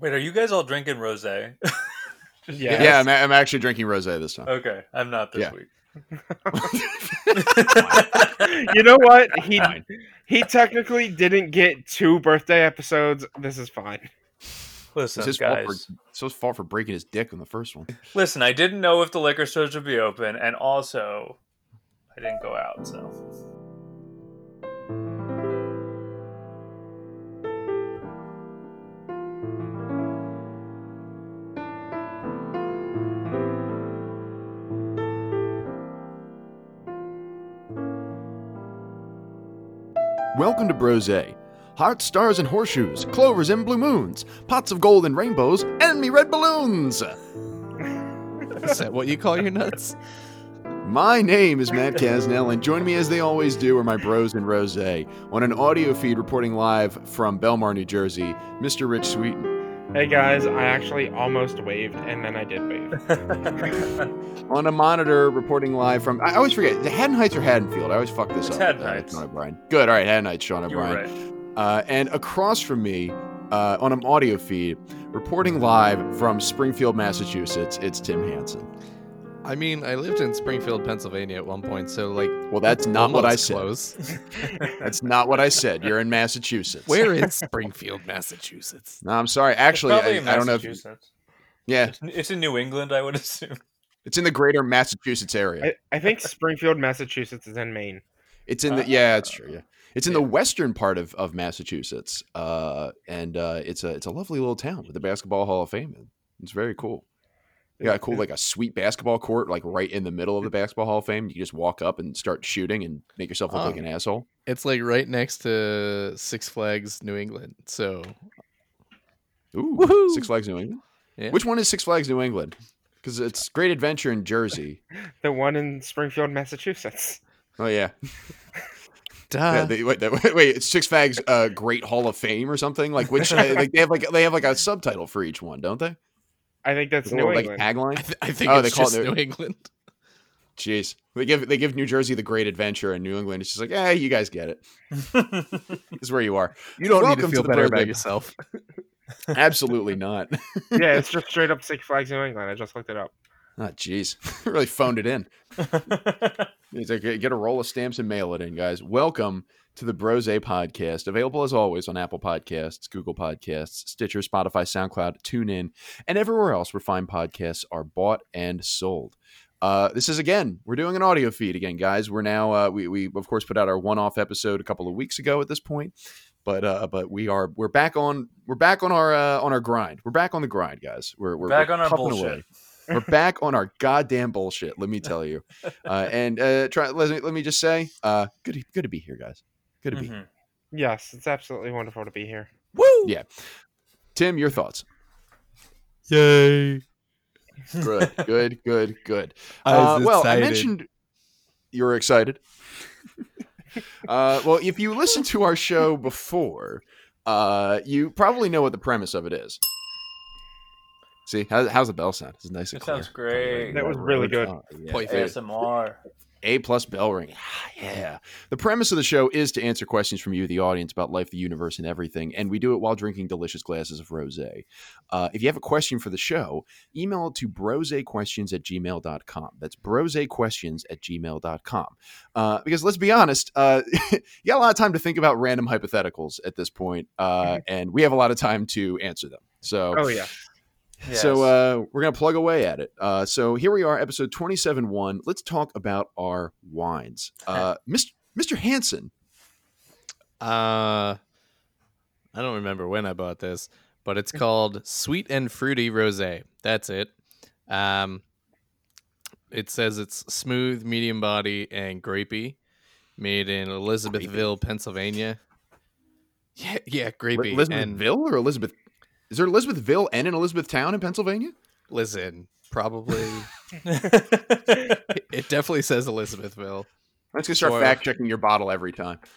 Wait, are you guys all drinking rosé? Yeah. Yeah, I'm, I'm actually drinking rosé this time. okay, I'm not this Yeah. week. you know what? He Fine. he technically didn't get two birthday episodes. This is fine. Listen, It's his fault guys. for it's his fault for breaking his dick on the first one. Listen, I didn't know if the liquor stores would be open, and also, I didn't go out, so. Welcome to Brose. Hearts, stars, and horseshoes, clovers and blue moons, pots of gold and rainbows, and me red balloons. Is that what you call your nuts? My name is Matt Casnell, and join me as they always do are my bros and Rose on an audio feed reporting live from Belmar, New Jersey, Mr. Rich Sweeten. Hey guys, I actually almost waved and then I did wave. On a monitor reporting live from, I always forget, the Haddon Heights or Haddonfield? I always fuck this It's up. Haddon Uh, Heights. Sean O'Brien. Good, all right, Haddon Heights, Sean O'Brien. you were O'Brien. right. Uh, and across from me, uh, on an audio feed, reporting live from Springfield, Massachusetts, it's Tim Hansen. I mean, I lived in Springfield, Pennsylvania at one point, so like Well, that's not what I almost said. That's not what I said. You're in Massachusetts. Where is Springfield, Massachusetts? No, I'm sorry. Actually, I, I don't know if. Yeah, It's, it's in New England, I would assume. it's in the greater Massachusetts area. I, I think Springfield, Massachusetts is in Maine. It's in the yeah, it's Uh, true. Yeah, it's in the western part of, of Massachusetts, uh, and uh, it's a it's a lovely little town with the Basketball Hall of Fame. And it's very cool. They got a cool like a sweet basketball court like right in the middle of the Basketball Hall of Fame. You just walk up and start shooting and make yourself look like Oh. an asshole. It's like right next to Six Flags, New England. So Ooh, Woohoo! Six Flags New England. Yeah. Which one is Six Flags New England? Because it's Great Adventure in Jersey. The one in Springfield, Massachusetts. Oh yeah, duh. yeah they, wait, they- wait, it's Six Flags uh, Great Hall of Fame or something like which like they have like they have like a subtitle for each one, don't they? I think that's Like New like England. tagline. I, th- I think Oh, it's they call it just their- New England. Jeez, they give they give New Jersey the Great Adventure, and New England it's just like, yeah, you guys get it. This is where you are. You don't Welcome need to feel the better about yourself. Absolutely not. yeah, it's just straight up Six Flags New England. I just looked it up. Ah, jeez, really phoned it in. It's like, get a roll of stamps and mail it in, guys. Welcome to the Brose podcast, available as always on Apple Podcasts, Google Podcasts, Stitcher, Spotify, SoundCloud, TuneIn, and everywhere else where fine podcasts are bought and sold. Uh, this is again, we're doing an audio feed again, guys. We're now uh, we we of course put out our one-off episode a couple of weeks ago at this point, but uh, but we are we're back on we're back on our uh, on our grind. We're back on the grind, guys. We're we're Back we're on our bullshit. We're back on our goddamn bullshit. Let me tell you. Uh, and uh, try. Let me, let me just say, uh, good to, good to be here, guys. Good to be. here. Mhm. Yes, it's absolutely wonderful to be here. Woo! Yeah. Tim, your thoughts? Yay! Good, good, good, good. I Uh, was well, I mentioned you were excited. uh, well, if you listen to our show before, uh, you probably know what the premise of it is. See, how, how's the bell sound? It's nice and It clear. sounds great. That was really good. Oh, yeah. Play. ASMR. A plus bell ring. Ah, Yeah. The premise of the show is to answer questions from you, the audience, about life, the universe, and everything. And we do it while drinking delicious glasses of rose. Uh, if you have a question for the show, email it to brosequestions at gmail.com. That's brosequestions at gmail.com. Uh, because let's be honest, uh, you got a lot of time to think about random hypotheticals at this point, uh, and we have a lot of time to answer them. So, Oh yeah. So uh, we're gonna plug away at it. Uh, so here we are, episode twenty-seven. One. Let's talk about our wines. Uh, Mr. Mr. Hansen. Uh, I don't remember when I bought this, but it's called Sweet and Fruity Rosé. That's it. Um, it says it's smooth, medium body, and grapey. Made in Elizabethville, Pennsylvania. Yeah, yeah, grapey. and Elizabethville or Elizabeth? Is there Elizabethville and an Elizabethtown in Pennsylvania? listen, probably it definitely says Elizabethville. Let's gonna start Or- fact checking your bottle every time.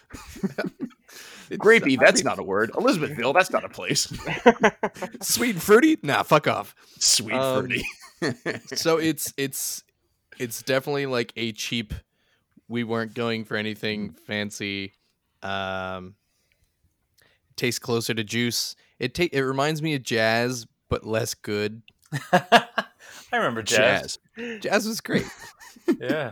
It's- Grapey, I that's mean, not a word. Elizabethville, that's not a place. sweet and fruity. Nah, fuck off. Sweet Um, fruity. so it's it's it's definitely like a cheap we weren't going for anything fancy um tastes closer to juice. It ta- it reminds me of jazz, but less good. I remember jazz. Jazz. Jazz was great. Yeah.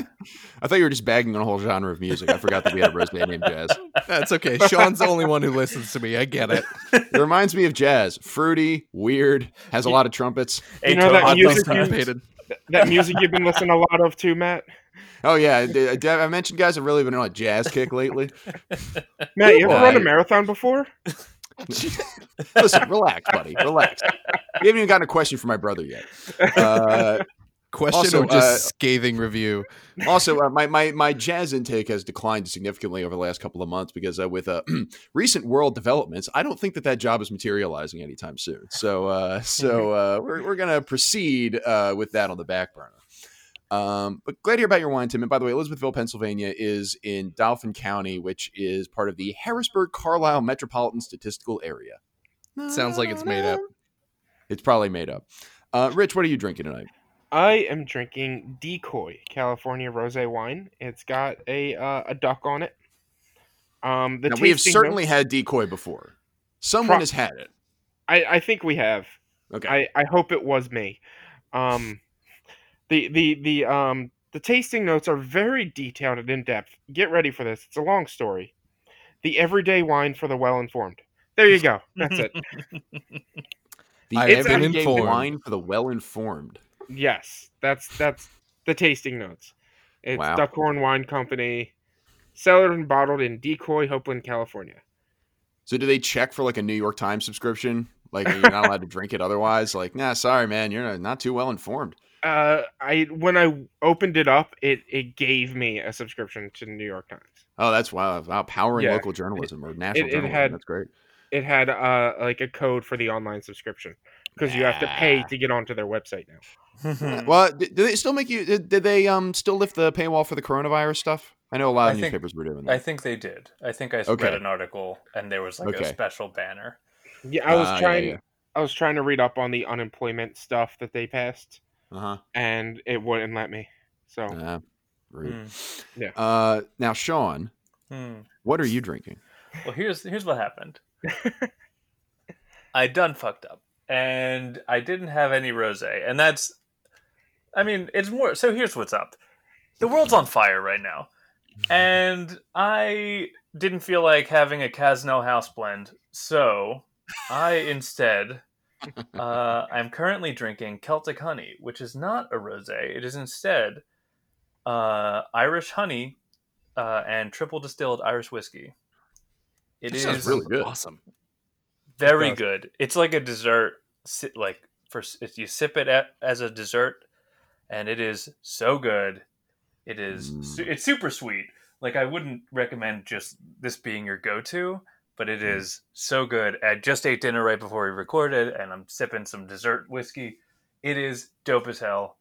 I thought you were just bagging on a whole genre of music. I forgot that we had a rose named Jazz. That's okay. Sean's the only one who listens to me. I get it. It reminds me of jazz. Fruity, weird, has a lot of trumpets. You know that music sometimes. you- Anticipated. that music you've been listening a lot of too, Matt. Oh yeah, I, I- I mentioned guys have really been on a jazz kick lately. Matt, you ever run a marathon before? Listen, relax, buddy, relax. We haven't even gotten a question from my brother yet. Uh, Question Also, or just uh, scathing review? also, uh, my, my my jazz intake has declined significantly over the last couple of months because uh, with uh, recent world developments, I don't think that that job is materializing anytime soon. So uh, so uh, we're we're gonna proceed uh, with that on the back burner. Um, but glad to hear about your wine, Tim. And by the way, Elizabethville, Pennsylvania is in Dauphin County, which is part of the Harrisburg Carlisle Metropolitan Statistical Area. Sounds like it's made up. It's probably made up. Uh, Rich, what are you drinking tonight? I am drinking Decoy California Rosé wine. It's got a uh, a duck on it. Um, the now, we have certainly notes- had decoy before. Someone Pro- has had it. I, I think we have. Okay. I, I hope it was me. Um, the the the um the tasting notes are very detailed and in depth. Get ready for this. It's a long story. The everyday wine for the well informed. There you go. That's it. The I have been everyday wine for the well informed. Yes, that's that's the tasting notes. It's Wow. Duckhorn Wine Company, cellared and bottled in Decoy, Hopland, California. So do they check for like a New York Times subscription? Like you're not allowed to drink it otherwise? Like, nah, sorry, man, you're not too well informed. Uh, I when I opened it up, it it gave me a subscription to the New York Times. Oh, that's wow, wow powering Yeah. local journalism or national it journalism. had- that's great. It had uh like a code for the online subscription because you have to pay to get onto their website now. Well, d- do they still make you? Did, did they um still lift the paywall for the coronavirus stuff? I know a lot of I think- newspapers were doing that. I think they did. I think I Okay. read an article and there was like Okay. a special banner. Yeah, I was yeah, trying. yeah. I was trying to read up on the unemployment stuff that they passed, Uh huh. and it wouldn't let me. So Uh, rude. Hmm. Yeah. Uh, now, Sean, Hmm. what are you drinking? Well, here's here's what happened. I done fucked up, and I didn't have any rosé, and that's. I mean, it's more. So here's what's up. The world's on fire right now, and I didn't feel like having a Casno House blend, so I instead. Uh, I'm currently drinking Celtic Honey, which is not a rosé. It is instead uh, Irish honey uh, and triple distilled Irish whiskey. It That is sounds really good. Awesome. very does. good. It's like a dessert. Like for if you sip it at, as a dessert, and it is so good. It is. Mm. It's super sweet. Like I wouldn't recommend just this being your go-to, but it Mm. so good. I just ate dinner right before we recorded, and I'm sipping some dessert whiskey. It is dope as hell.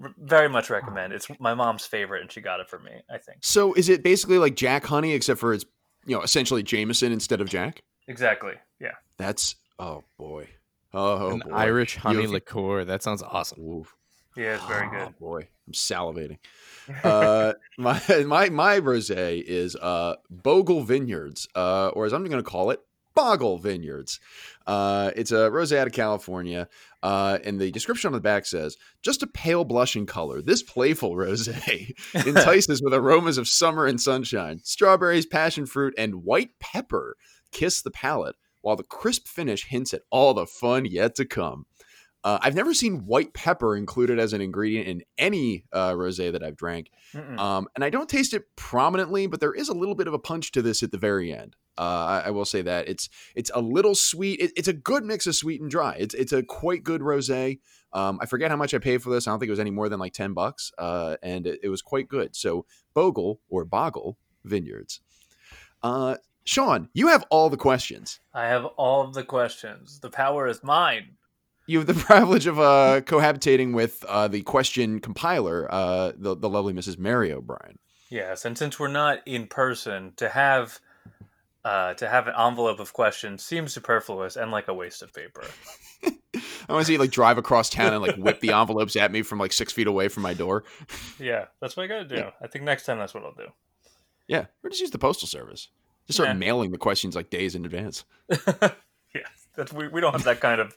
R- very much recommend. It's my mom's favorite, and she got it for me. I think So, is it basically like Jack Honey, except for it's you know essentially Jameson instead of Jack? exactly. Yeah. That's oh boy, oh An boy. Irish honey You- liqueur. That sounds awesome. Oof. Yeah, it's very good. Oh, good. boy, I'm salivating. Uh, my my my rosé is uh, Bogle Vineyards, uh, or as I'm going to call it, Boggle Vineyards. Uh, it's a rosé out of California, uh, and the description on the back says, "Just a pale blush in color. This playful rosé entices with aromas of summer and sunshine, strawberries, passion fruit, and white pepper kiss the palate, while the crisp finish hints at all the fun yet to come." Uh, I've never seen white pepper included as an ingredient in any uh, rosé that I've drank, um, and I don't taste it prominently, but there is a little bit of a punch to this at the very end. Uh, I, I will say that it's it's a little sweet. It, it's a good mix of sweet and dry. It's it's a quite good rosé. Um, I forget how much I paid for this. I don't think it was any more than like ten bucks, uh, and it, it was quite good. So Bogle or Boggle Vineyards. Uh, Sean, you have all the questions. I have all of the questions. The power is mine. You have the privilege of uh, cohabitating with uh, the question compiler, uh, the, the lovely Mrs. Mary O'Brien. Yes, and since we're not in person, to have uh, to have an envelope of questions seems superfluous and like a waste of paper. I want to see you like drive across town and like whip the envelopes at me from like six feet away from my door. Yeah, that's what I gotta do. Yeah. I think next time that's what I'll do. Yeah, or just use the postal service. Just start Yeah. mailing the questions like days in advance. yeah, that's we, we don't have that kind of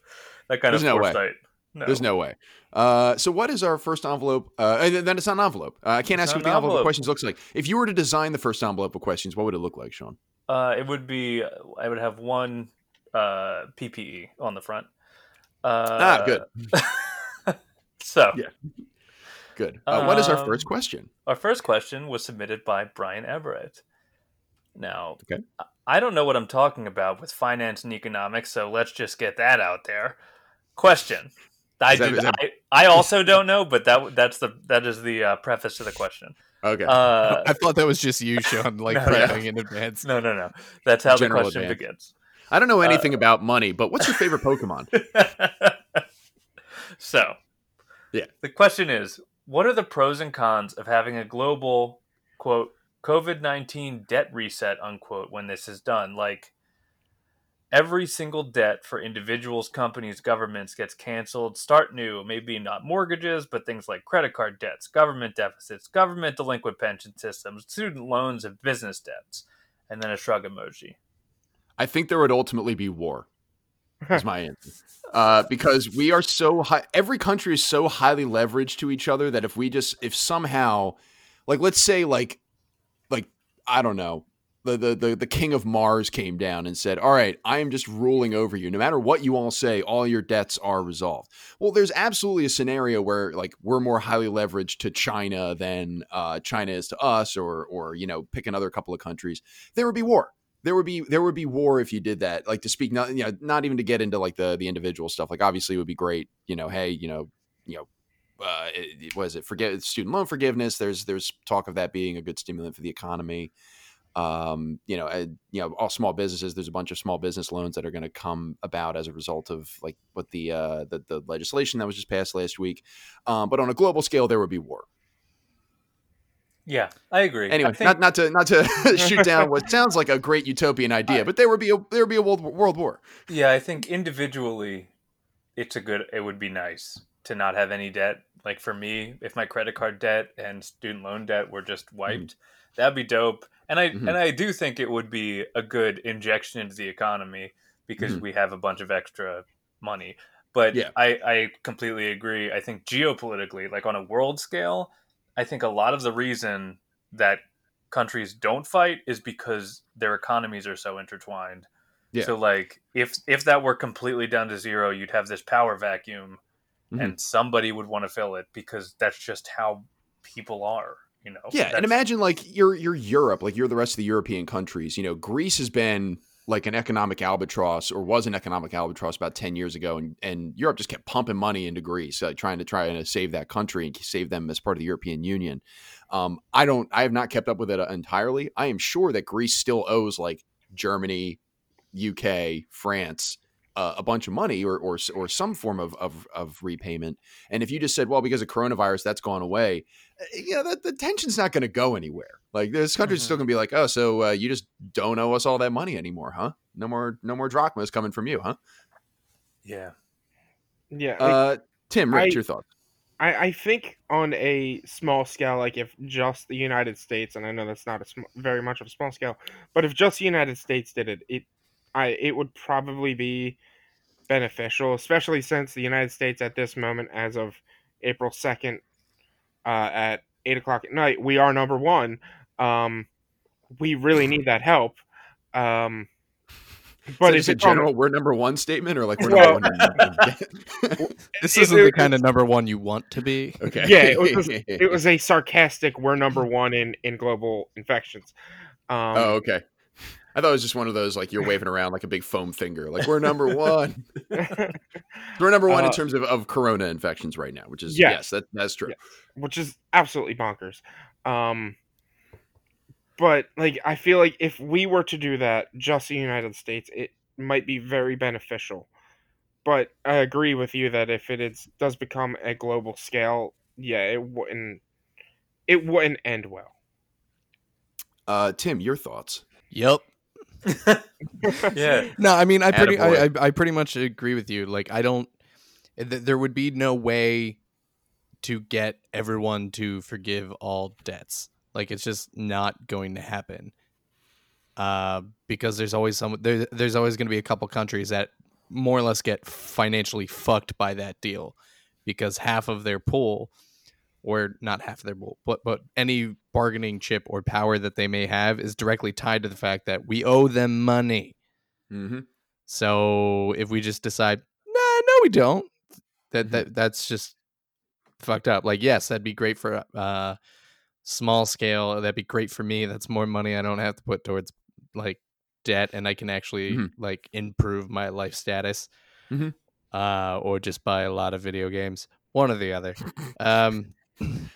that kind There's of no way. No. There's no way. Uh, so what is our first envelope? Uh, and then it's not an envelope. Uh, I can't It's ask you what the envelope of envelope. questions looks like. If you were to design the first envelope of questions, what would it look like, Sean? Uh, it would be I would have one uh, PPE on the front. Uh, ah, good, So Yeah. good. Uh, what is our Um, first question? our first question was submitted by Brian Everett. Now, Okay. I don't know what I'm talking about with finance and economics, so let's just get that out there. Question. I that- do. that- I, I also don't know, but that that's the that is the uh, preface to the question. Okay. Uh, I thought that was just you, Sean, like No, prepping in advance. no, no, no. That's how General the question advance. begins. I don't know uh, anything about money, but what's your favorite Pokemon? so, Yeah. The question is, what are the pros and cons of having a global quote COVID nineteen debt reset unquote when this is done? Like every single debt for individuals, companies, governments gets canceled. Start new. Maybe not mortgages, but things like credit card debts, government deficits, government delinquent pension systems, student loans, and business debts. And then a shrug emoji. I think there would ultimately be war. Is my answer. Uh, because we are so high. Every country is so highly leveraged to each other that if we just, if somehow, like, let's say, like, like I don't know, the the the, the king of Mars came down and said, "All right, I am just ruling over you. No matter what you all say, all your debts are resolved." Well, there's absolutely a scenario where like we're more highly leveraged to China than uh, China is to us, or or you know, pick another couple of countries. There would be war there would be there would be war if you did that like to speak not you know not even to get into like the the individual stuff like obviously it would be great you know hey you know you know uh it, it forget student loan forgiveness there's there's talk of that being a good stimulant for the economy um you know uh, you know all small businesses there's a bunch of small business loans that are going to come about as a result of like what the uh the, the legislation that was just passed last week um but on a global scale there would be war Yeah, I agree. I anyway think- not not to not to shoot down what sounds like a great utopian idea I- but there would be a there would be a world world war Yeah, I think individually, it's a good. It would be nice to not have any debt. Like for me, if my credit card debt and student loan debt were just wiped, that'd be dope. And I Mhm. and I do think it would be a good injection into the economy because Mhm. we have a bunch of extra money. But Yeah. I, I completely agree. I think geopolitically, like on a world scale, I think a lot of the reason that countries don't fight is because their economies are so intertwined. Yeah. So like if if that were completely down to zero, you'd have this power vacuum Mhm. and somebody would want to fill it because that's just how people are, you know. Yeah, and imagine like you're you're Europe, like you're the rest of the European countries. You know, Greece has been like an economic albatross, or was an economic albatross about ten years ago, and and Europe just kept pumping money into Greece, uh, trying to try and save that country and save them as part of the European Union. Um, I don't, I have not kept up with it uh, entirely. I am sure that Greece still owes like Germany, UK, France. Uh, a bunch of money or, or or some form of, of of repayment, and if you just said, "Well, because of coronavirus, that's gone away," you know, that the tension's not going to go anywhere. Like this country's Mhm. still going to be like, oh, so uh, you just don't owe us all that money anymore, huh? No more, no more drachmas coming from you, huh? yeah. Yeah, like, Uh, Tim, Rich, I- your thoughts? I, I think on a small scale, like if just the United States, and I know that's not a sm- very much of a small scale, but if just the United States did it, it, I it would probably be beneficial, especially since the United States at this moment, as of April second, uh, at eight o'clock at night, we are number one. Um, we really need that help. Um, But but is if it on- general we're number one statement or like we're Well- number one? This isn't it- the kind of number one you want to be. okay. Yeah, it was it was a sarcastic. We're number one in in global infections. Um, oh, okay. I thought it was just one of those like you're waving around like a big foam finger, like we're number one. We're number one in Uh, terms of, of corona infections right now, which is Yeah. yes, that that's true. Yeah. which is absolutely bonkers. Um, but like, I feel like if we were to do that, just the United States, it might be very beneficial. But I agree with you that if it is does become a global scale, yeah, it wouldn't it wouldn't end well. Uh, Tim, your thoughts? Yep. Yeah. No, I mean, I pretty, I, I, I pretty much agree with you. Like, I don't. Th- there would be no way to get everyone to forgive all debts. Like, it's just not going to happen. uh, because there's always some there, there's always going to be a couple countries that more or less get financially fucked by that deal because half of their pool or not half of their pool but but any bargaining chip or power that they may have is directly tied to the fact that we owe them money Mm-hmm. so if we just decide nah no we don't that Mhm. that that's just fucked up like yes that'd be great for uh small scale that'd be great for me that's more money i don't have to put towards like debt and i can actually Mhm. like improve my life status Mhm. uh or just buy a lot of video games one or the other um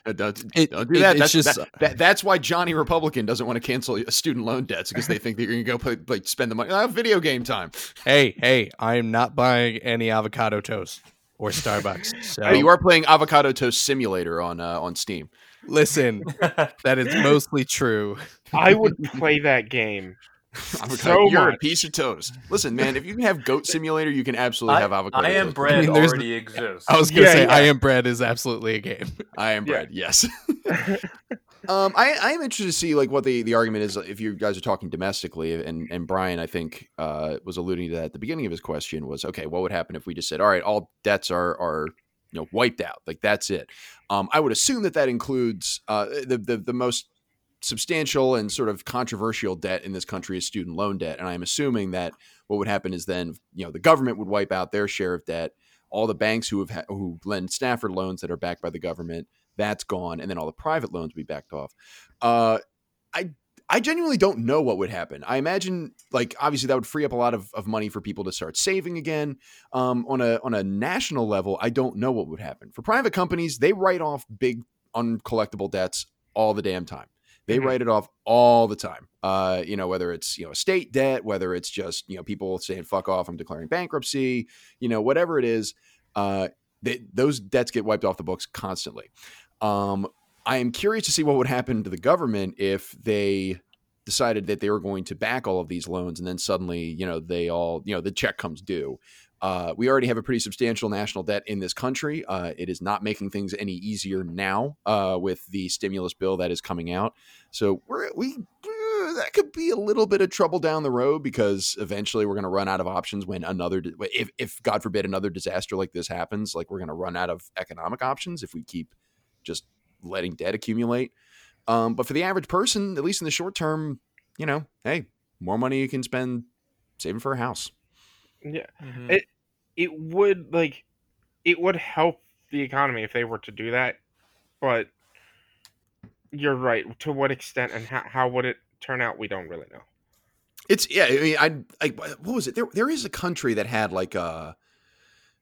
Don't, It- don't do it- that. it's That's, just- that, that- that's why Johnny Republican doesn't want to cancel student loan debts because they think that you're going to go play, like spend the money. Ah, video game time. hey hey i am not buying any avocado toast or starbucks so you are playing Avocado Toast Simulator on uh, on Steam. listen that is mostly true I would play that game. Avocado, So you're a piece of toast. Listen, man, if you can have Goat Simulator, you can absolutely I, have Avocado I am Toast. bread I mean, there's- already exists. I was gonna Yeah, say yeah. I am bread is absolutely a game. I am Yeah. bread. Yes. um, I, I am interested to see like what the, the argument is if you guys are talking domestically, and and Brian I think uh, was alluding to that at the beginning of his question was okay, what would happen if we just said all right, all debts are are you know wiped out, like that's it. Um, I would assume that that includes uh, the, the the most substantial and sort of controversial debt in this country is student loan debt, and I'm assuming that what would happen is then you know the government would wipe out their share of debt. All the banks who have ha- who lend Stafford loans that are backed by the government that's gone, and then all the private loans will be backed off. Uh, I I genuinely don't know what would happen. I imagine like obviously that would free up a lot of, of money for people to start saving again. Um, on a on a national level, I don't know what would happen. For private companies, they write off big uncollectible debts all the damn time. They Mhm. write it off all the time. Uh, you know, whether it's you know state debt, whether it's just you know people saying "fuck off," I'm declaring bankruptcy. You know, whatever it is, uh, they, those debts get wiped off the books constantly. Um, I am curious to see what would happen to the government if they decided that they were going to back all of these loans and then suddenly, you know, they all, you know, the check comes due. Uh, we already have a pretty substantial national debt in this country. Uh, it is not making things any easier now uh, with the stimulus bill that is coming out. So we're, we uh, that could be a little bit of trouble down the road because eventually we're going to run out of options when another, if, if God forbid another disaster like this happens, like we're going to run out of economic options if we keep just letting debt accumulate. Um, but for the average person, at least in the short term, you know, hey, more money you can spend saving for a house. Yeah, Mhm. It- it would like it would help the economy if they were to do that, but you're right. To what extent and how, how would it turn out? We don't really know. It's yeah. I mean, I, what was it? There there is a country that had like a. Uh,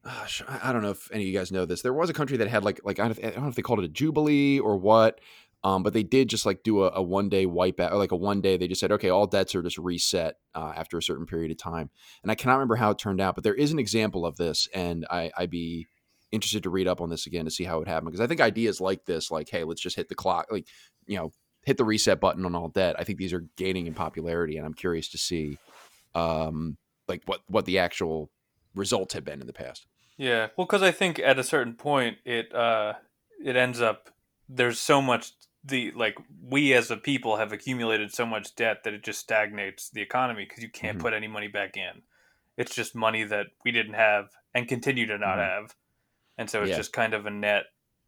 I I don't know if any of you guys know this. There was a country that had like like I don't know if they called it a jubilee or what, um, but they did just like do a, a one day wipeout or like a one day. They just said okay, all debts are just reset uh, after a certain period of time. And I cannot remember how it turned out, but there is an example of this, and I I'd be interested to read up on this again to see how it happened because I think ideas like this, like hey, let's just hit the clock, like you know, hit the reset button on all debt. I think these are gaining in popularity, and I'm curious to see, um, like what what the actual results have been in the past. Yeah, well, because I think at a certain point, it uh, it ends up there's so much the like we as a people have accumulated so much debt that it just stagnates the economy because you can't Mhm. put any money back in. It's just money that we didn't have and continue to not Mhm. have, and so it's Yeah. just kind of a net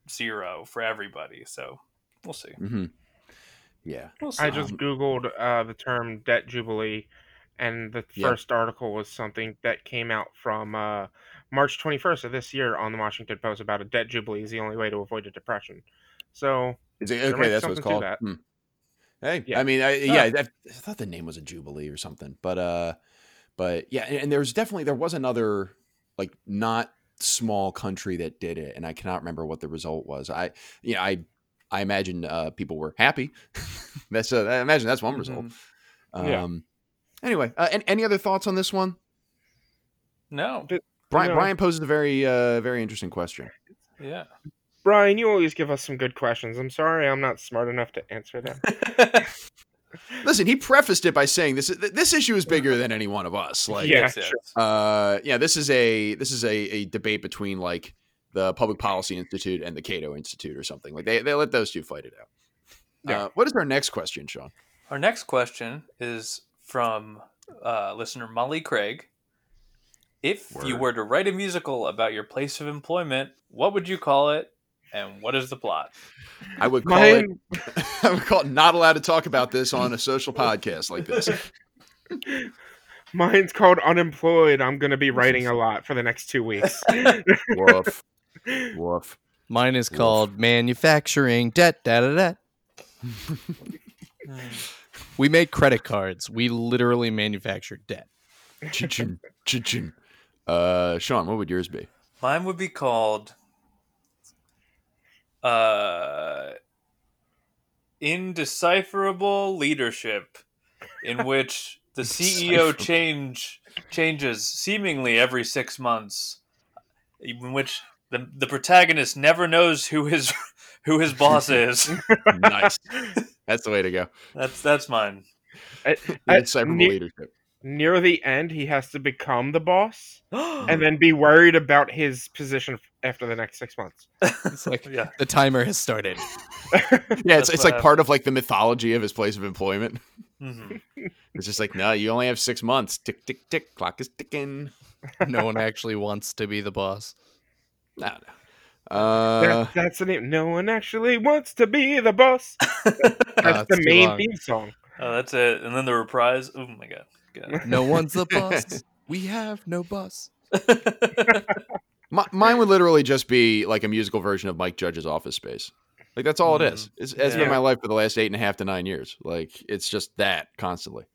zero for everybody. So we'll see. Mm-hmm. Yeah, We'll see. I just Um, googled uh, the term debt jubilee, and the Yeah. first article was something that came out from uh, March 21st of this year on the Washington Post about a debt jubilee is the only way to avoid a depression. So is it okay? That's what it's called. that. Hmm. Hey, Yeah. I mean, I, yeah, I, I thought the name was a jubilee or something, but uh, but yeah, and, and there's definitely there was another like not small country that did it, and I cannot remember what the result was. I yeah, I I imagine uh, people were happy. that's uh, I imagine that's one result. Mhm. Yeah. Um, Anyway, uh, and any other thoughts on this one? No. Brian No. Brian poses a very uh, very interesting question. Yeah. Brian, you always give us some good questions. I'm sorry I'm not smart enough to answer them. Listen, he prefaced it by saying this this issue is bigger than any one of us. Like, Yeah, Yes, yes. sure. uh, yeah, this is a this is a, a debate between like the Public Policy Institute and the Cato Institute or something. Like they they let those two fight it out. Yeah. Uh, what is our next question, Sean? Our next question is from uh, listener Molly Craig. If you were to write a musical about your place of employment, what would you call it, and what is the plot? I would call it. I would call it not allowed to talk about this on a social podcast like this. mine's called Unemployed. I'm going to be writing a lot for the next two weeks. Woof. Woof. Mine is called manufacturing debt. Da da da. We make credit cards. We literally manufacture debt. Cha-ching, cha-ching. Uh, Sean, what would yours be? Mine would be called uh, Indecipherable Leadership, in which the CEO change changes seemingly every six months, in which the the protagonist never knows who his who his boss is. Nice. That's the way to go. That's that's mine. At- Indecipherable ne- leadership. Near the end, he has to become the boss and and then be worried about his position after the next six months. It's like yeah, the timer has started. Yeah, it's, That's it's what like part of like the mythology of his place of employment. Mhm. It's just like, no, you only have six months. Tick, tick, tick. Clock is ticking. No one actually wants to be the boss. No, no. Uh, That- that's the name. No one actually wants to be the boss. That's Ah, it's the main long. theme song. oh, that's it. And then the reprise. Oh my god. God. No one's the boss. We have no boss. mi- mine would literally just be like a musical version of Mike Judge's Office Space. Like that's all it is. It's, it's been my life for the last eight and a half to nine years. Like it's just that constantly.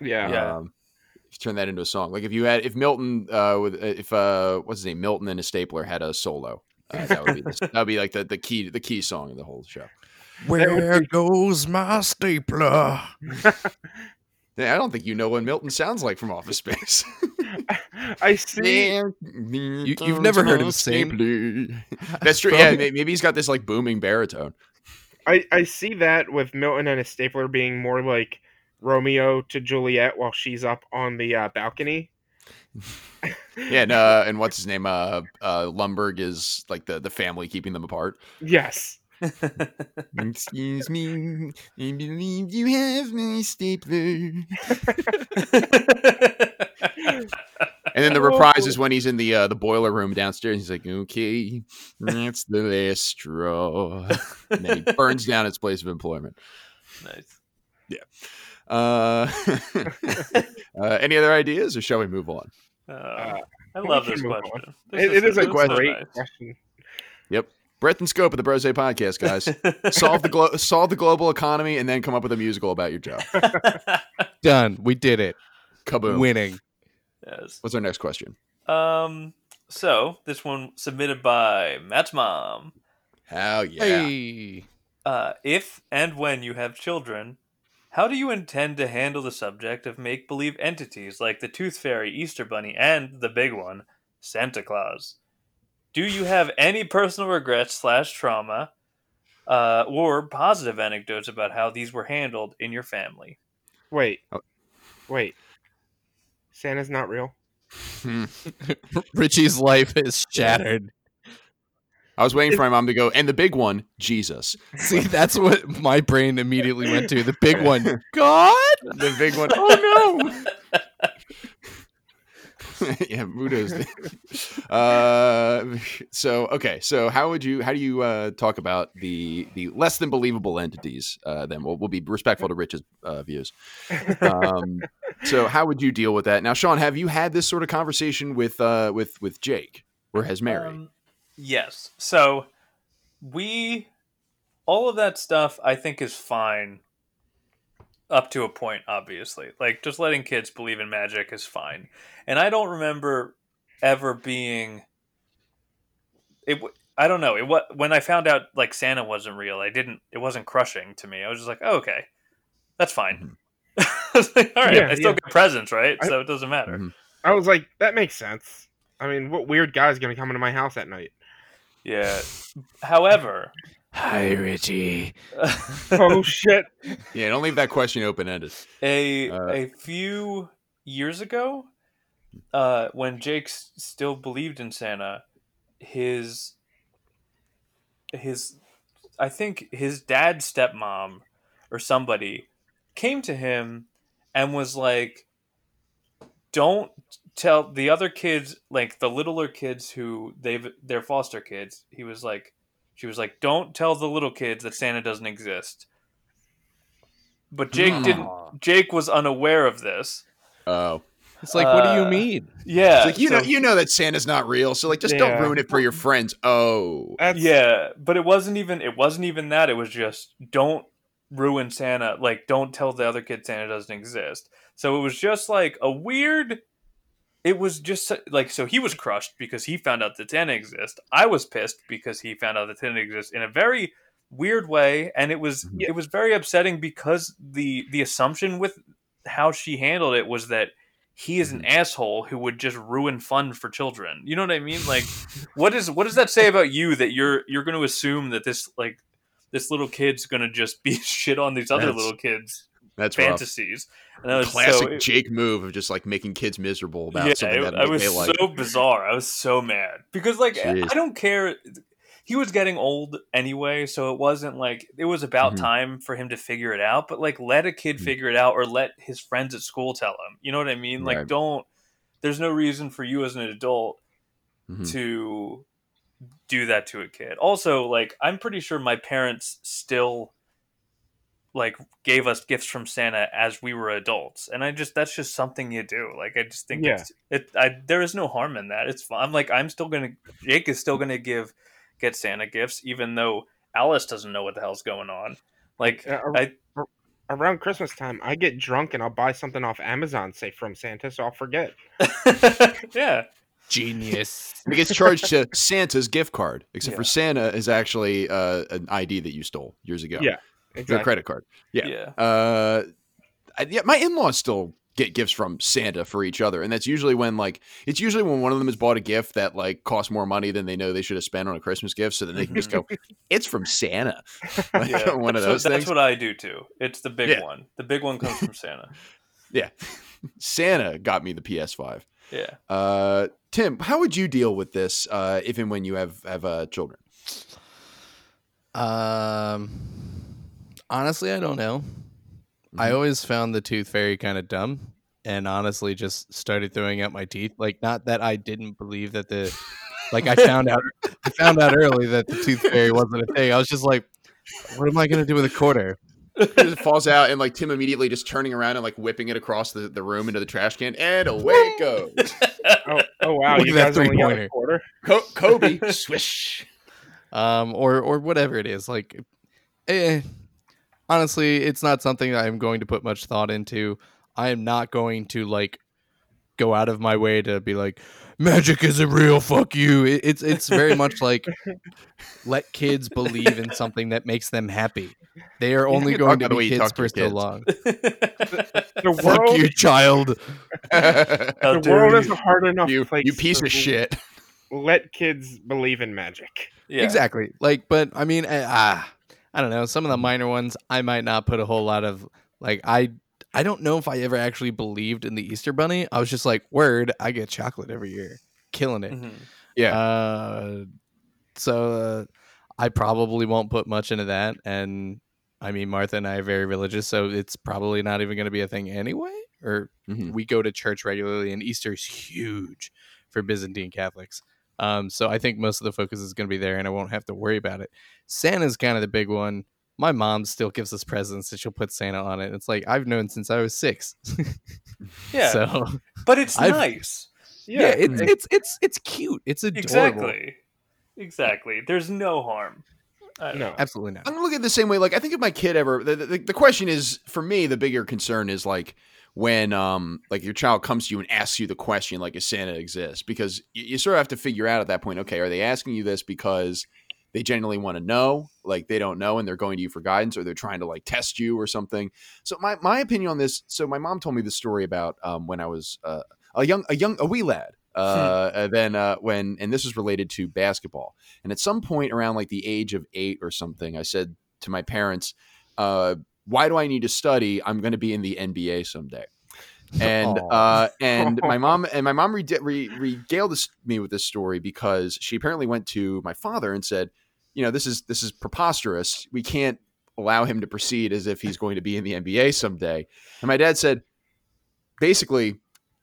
Yeah. Yeah. Um, if you turn that into a song, like if you had, if Milton, uh, with if uh, what's his name, Milton and a stapler had a solo, uh, that would be the, that would be like the, the key the key song of the whole show. Where goes my stapler? Yeah, I don't think you know what Milton sounds like from Office Space. I see. you, you've never heard him sing? That's true. Yeah, maybe he's got this like booming baritone. I, I see that with Milton and a stapler being more like Romeo to Juliet while she's up on the uh, balcony. Yeah, and, uh, and what's his name? Uh, uh, Lumbergh is like the the family keeping them apart. Yes. Excuse me, I believe you have my stapler. And then the reprise is when he's in the uh, the boiler room downstairs. He's like, "Okay, that's the last straw." and then he burns down its place of employment. nice. Yeah. Uh, uh, any other ideas, or shall we move on? Uh, I love this question. This it is a this so great nice. question. Breadth and scope of the Brose podcast, guys. solve the glo- solve the global economy, and then come up with a musical about your job. Done. We did it. Kaboom! Winning. yes. What's our next question? Um. So this one submitted by Matt's mom. Hell yeah! Hey. Uh, if and when you have children, how do you intend to handle the subject of make believe entities like the Tooth Fairy, Easter Bunny, and the big one, Santa Claus? Do you have any personal regrets slash trauma, uh, or positive anecdotes about how these were handled in your family? Wait. Oh. Wait. Santa's not real? Hmm. Richie's life is shattered. I was waiting for my mom to go, and the big one, Jesus. See, that's what my brain immediately went to. The big one. God? The big one. Oh no! yeah, Mudo's. uh, so okay, so how would you? How do you uh, talk about the the less than believable entities? Uh, then we'll, we'll be respectful to Rich's uh, views. Um, so how would you deal with that? Now, Sean, have you had this sort of conversation with uh, with with Jake, or has Mary? Um, yes. So we all of that stuff I think is fine up to a point obviously. Like just letting kids believe in magic is fine. And I don't remember ever being it I don't know. It what when I found out like Santa wasn't real, I didn't it wasn't crushing to me. I was just like, oh, "Okay. That's fine." I was like, all right, Yeah, I still yeah. get presents, right? I- so it doesn't matter. Mhm. I was like, that makes sense. I mean, what weird guy's gonna come into my house at night? Yeah. However, Hi, Richie. Oh shit! Yeah, don't leave that question open ended. a Uh, a few years ago, uh, when Jake still believed in Santa, his his I think his dad's stepmom or somebody came to him and was like, "Don't tell the other kids, like the littler kids who they've they're foster kids." He was like, she was like, "Don't tell the little kids that Santa doesn't exist." But Jake Hmm. didn't. Jake was unaware of this. Oh, It's like, what do you Uh, mean? Yeah, it's like you so- know, you know that Santa's not real, so like just don't ruin it for your friends. Oh, That's, yeah, but it wasn't even. It wasn't even that. It was just don't ruin Santa. Like, don't tell the other kids Santa doesn't exist. So it was just like a weird. It was just like so he was crushed because he found out that Santa exists. I was pissed because he found out that Santa exists in a very weird way, and it was Mhm. it was very upsetting because the the assumption with how she handled it was that he is an asshole who would just ruin fun for children. You know what I mean? Like, what is what does that say about you that you're you're going to assume that this like this little kid's going to just be shit on these other That's little kids' that's fantasies? And I was Classic so, Jake move of just like making kids miserable about yeah, something it- that I was they like. so bizarre. I was so mad because like Jeez. I don't care. He was getting old anyway, so it wasn't like it was about Mhm. time for him to figure it out. But like, let a kid Mhm. figure it out, or let his friends at school tell him. You know what I mean? Like, don't. There's no reason for you as an adult Mhm. to do that to a kid. Also, like I'm pretty sure my parents still like gave us gifts from Santa as we were adults, and I just that's just something you do. Like I just think Yeah. it's it. I, there is no harm in that. It's fun. I'm like I'm still gonna Jake is still gonna give get Santa gifts, even though Alice doesn't know what the hell's going on. Like Uh, I around Christmas time, I get drunk and I'll buy something off Amazon, say from Santa, so I'll forget. yeah. Genius. It gets charged to Santa's gift card, except for Santa is actually uh, an ID that you stole years ago. Yeah, Your credit card. Yeah. Yeah. Uh, I, yeah, my in-laws still get gifts from Santa for each other, and that's usually when like it's usually when one of them has bought a gift that like costs more money than they know they should have spent on a Christmas gift, so then they can just go, "It's from Santa." Like, Yeah. one of So those that's things. what I do too. It's the big Yeah. one. The big one comes from Santa. Yeah. Santa got me the PS5. Yeah. Uh, Tim, how would you deal with this uh, if and when you have have uh, children? Um, honestly, I don't know. I Mhm. always found the tooth fairy kind of dumb, and honestly, just started throwing out my teeth. Like, not that I didn't believe that the, like, I found out, I found out early that the tooth fairy wasn't a thing. I was just like, what am I gonna do with a quarter? it falls out, and like Tim immediately just turning around and like whipping it across the, the room into the trash can, and away it goes. Oh, oh wow, Look you at that guys only got three-pointer. a quarter. Co- Kobe, swish. um, or or whatever it is. Like, eh, honestly, it's not something that I'm going to put much thought into. I am not going to like go out of my way to be like, magic isn't real. Fuck you. It, it's it's very much like let kids believe in something that makes them happy. They are only going to about the way be kids talk to your for so long. The Fuck you, child. The world you. is a hard enough you, place. you piece of shit. Let kids believe in magic. Yeah. Exactly. Like, but I mean, ah, I don't know. Some of the minor ones, I might not put a whole lot of like. I I don't know if I ever actually believed in the Easter Bunny. I was just like, word, I get chocolate every year, killing it. Mhm. Yeah. Uh, so uh, I probably won't put much into that. And I mean, Martha and I are very religious, so it's probably not even going to be a thing anyway. Or Mhm. we go to church regularly, and Easter is huge for Byzantine Catholics. Um, so I think most of the focus is going to be there, and I won't have to worry about it. Santa's kind of the big one. My mom still gives us presents, and she'll put Santa on it. It's like I've known since I was six. Yeah. so but it's I've- nice. yeah, it's Mhm. it's it's it's cute. It's adorable. Exactly. Exactly. There's no harm. No. know. Absolutely not. I'm gonna look at it the same way. Like I think if my kid ever, the, the, the question is for me, the bigger concern is like when um like your child comes to you and asks you the question like, is Santa exists Because you, you sort of have to figure out at that point, okay, are they asking you this because they genuinely want to know, like they don't know and they're going to you for guidance, or they're trying to like test you or something. So my my opinion on this. So my mom told me the story about um when I was uh, a young a young a wee lad. Uh, and then uh, when and this is related to basketball. And at some point around like the age of eight or something, I said to my parents, uh, "Why do I need to study? I'm going to be in the NBA someday." And uh, and my mom and my mom re- re- regaled this, me with this story because she apparently went to my father and said, "You know, this is this is preposterous. We can't allow him to proceed as if he's going to be in the NBA someday." And my dad said, basically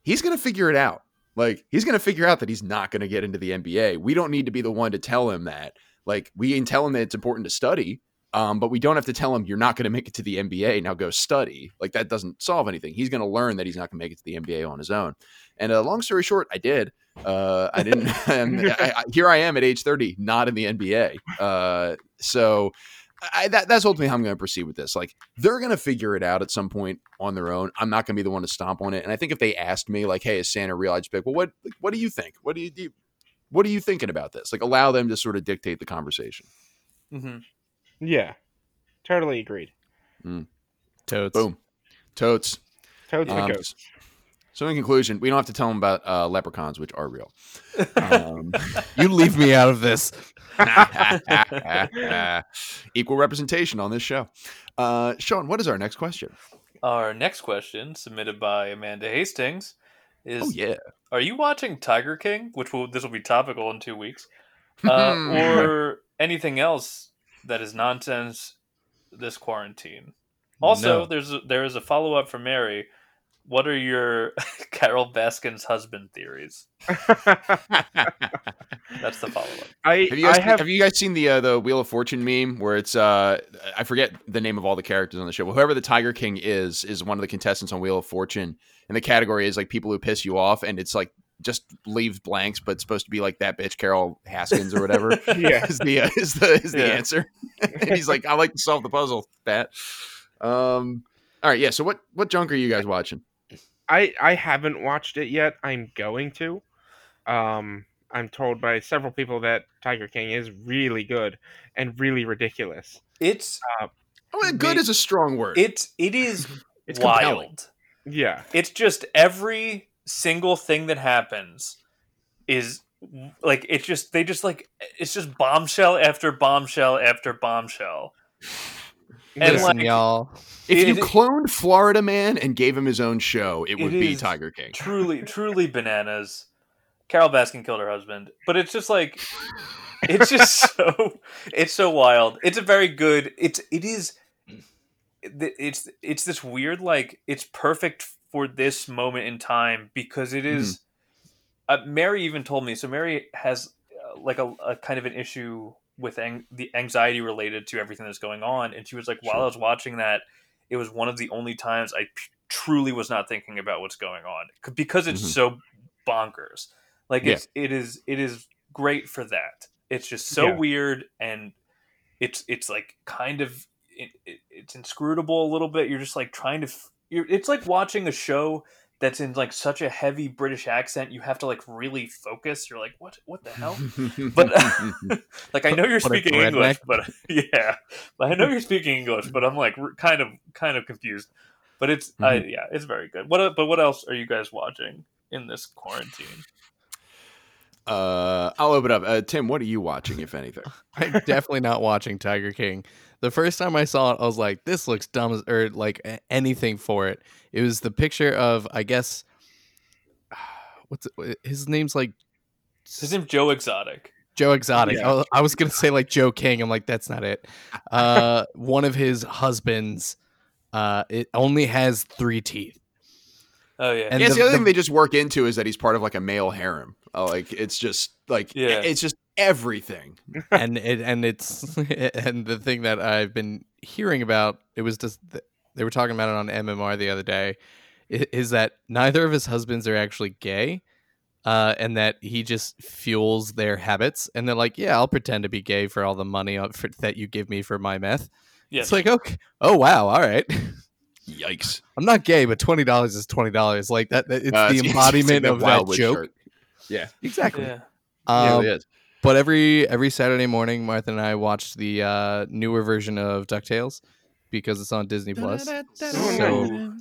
he's going to figure it out. Like he's going to figure out that he's not going to get into the NBA. We don't need to be the one to tell him that. Like we can tell him that it's important to study, um, but we don't have to tell him you're not going to make it to the NBA. Now go study. Like that doesn't solve anything. He's going to learn that he's not going to make it to the NBA on his own. And uh, long story short, I did. Uh, I didn't. I, I, here I am at age 30, not in the NBA. Uh, so I, that, that's ultimately how I'm going to proceed with this. Like they're going to figure it out at some point on their own. I'm not going to be the one to stomp on it. And I think if they asked me, like, "Hey, is Santa real?" I'd be like, "Well, what what do you think? What do you, do you what are you thinking about this?" Like, allow them to sort of dictate the conversation. hmm Yeah, totally agreed. Totes. Boom, totes. Totes Um, and goats. So in conclusion, we don't have to tell them about uh, leprechauns, which are real. Um, You leave me out of this. equal representation on this show. Uh, Sean, what is our next question? Our next question, submitted by Amanda Hastings, is: Oh yeah, Are you watching Tiger King? Which will this will be topical in two weeks, uh, or anything else that is nonsense this quarantine? Also, No. there's a, there is a follow up for Mary. What are your Carole Baskin's husband theories? That's the follow up. I Have you guys, I have have you guys seen the uh, the Wheel of Fortune meme where it's uh I forget the name of all the characters on the show. But whoever the Tiger King is is one of the contestants on Wheel of Fortune, and the category is like people who piss you off, and it's like just leave blanks, but it's supposed to be like that bitch Carol Haskins or whatever. yeah. is the uh, is the is the Yeah. answer. and he's like, I like to solve the puzzle, Pat. Um. All right, yeah. So what what junk are you guys watching? I I haven't watched it yet. I'm going to. Um, I'm told by several people that Tiger King is really good and really ridiculous. It's Oh, good Me- is a strong word. it's it is It's wild. compelling. Yeah, It's just every single thing that happens is like it's just they just like it's just bombshell after bombshell after bombshell. And Listen, like- y'all. if you cloned Florida Man and gave him his own show, it would It be Tiger King. truly truly bananas carole baskin killed her husband but it's just like it's just so it's so wild it's a very good it's it is it's it's this weird like it's perfect for this moment in time because it is- uh, mary even told me so mary has uh, like a, a kind of an issue with ang- the anxiety related to everything that's going on and she was like while Sure. i was watching that it was one of the only times i p- truly was not thinking about what's going on because it's Mhm. so bonkers like Yeah. it's it is it is great for that it's just so Yeah. weird and it's it's like kind of it, it, it's inscrutable a little bit you're just like trying to f- you're, it's like watching a show that's in like such a heavy british accent you have to like really focus you're like what what the hell but like i know you're What speaking english but yeah i know you're speaking english but i'm like r- kind of kind of confused but it's I, Mm-hmm. yeah it's very good what but what else are you guys watching in this quarantine uh, I'll open up. Uh, Tim, what are you watching, if anything? I'm definitely not watching Tiger King. The first time I saw it, I was like, "This looks dumb," as, or like anything for it. It was the picture of, I guess, what's it, his name's like his name's joe exotic Joe Exotic. Yeah. I, was, I was gonna say like Joe King. I'm like, that's not it. Uh, one of his husbands. Uh, it only has three teeth. Oh yeah And yeah, the- the, other the- thing they just work into is that he's part of like a male harem. Uh, like it's just like Yeah. it's just everything. and it and it's and the thing that I've been hearing about it was just they were talking about it on MMR the other day is that neither of his husbands are actually gay uh, and that he just fuels their habits and they're like yeah I'll pretend to be gay for all the money for, that you give me for my meth yes it's like okay oh wow all right Yikes! I'm not gay but twenty dollars is twenty dollars like that, that- it's Uh, the it's- embodiment it's of the that joke shirt. Yeah, exactly yeah yeah, um, it is. But every every Saturday morning, Martha and I watch the uh, newer version of Ducktales because it's on Disney Plus. So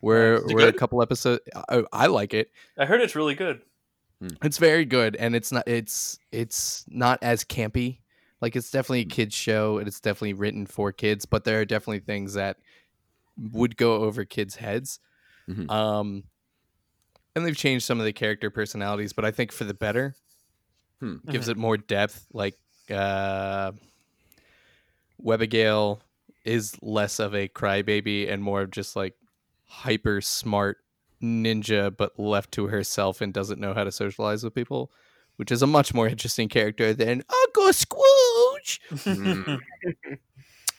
we're we're a couple episodes. I, I like it. i heard it's really good It's very good, and it's not it's it's not as campy. Like it's definitely a kids show, and it's definitely written for kids. But there are definitely things that would go over kids' heads. Mhm. Um, and they've changed some of the character personalities, but I think for the better. Hmm. Gives it more depth. Like uh, Webbigail is less of a crybaby and more of just like hyper smart ninja but left to herself and doesn't know how to socialize with people, which is a much more interesting character than Uncle Squooge. Mm.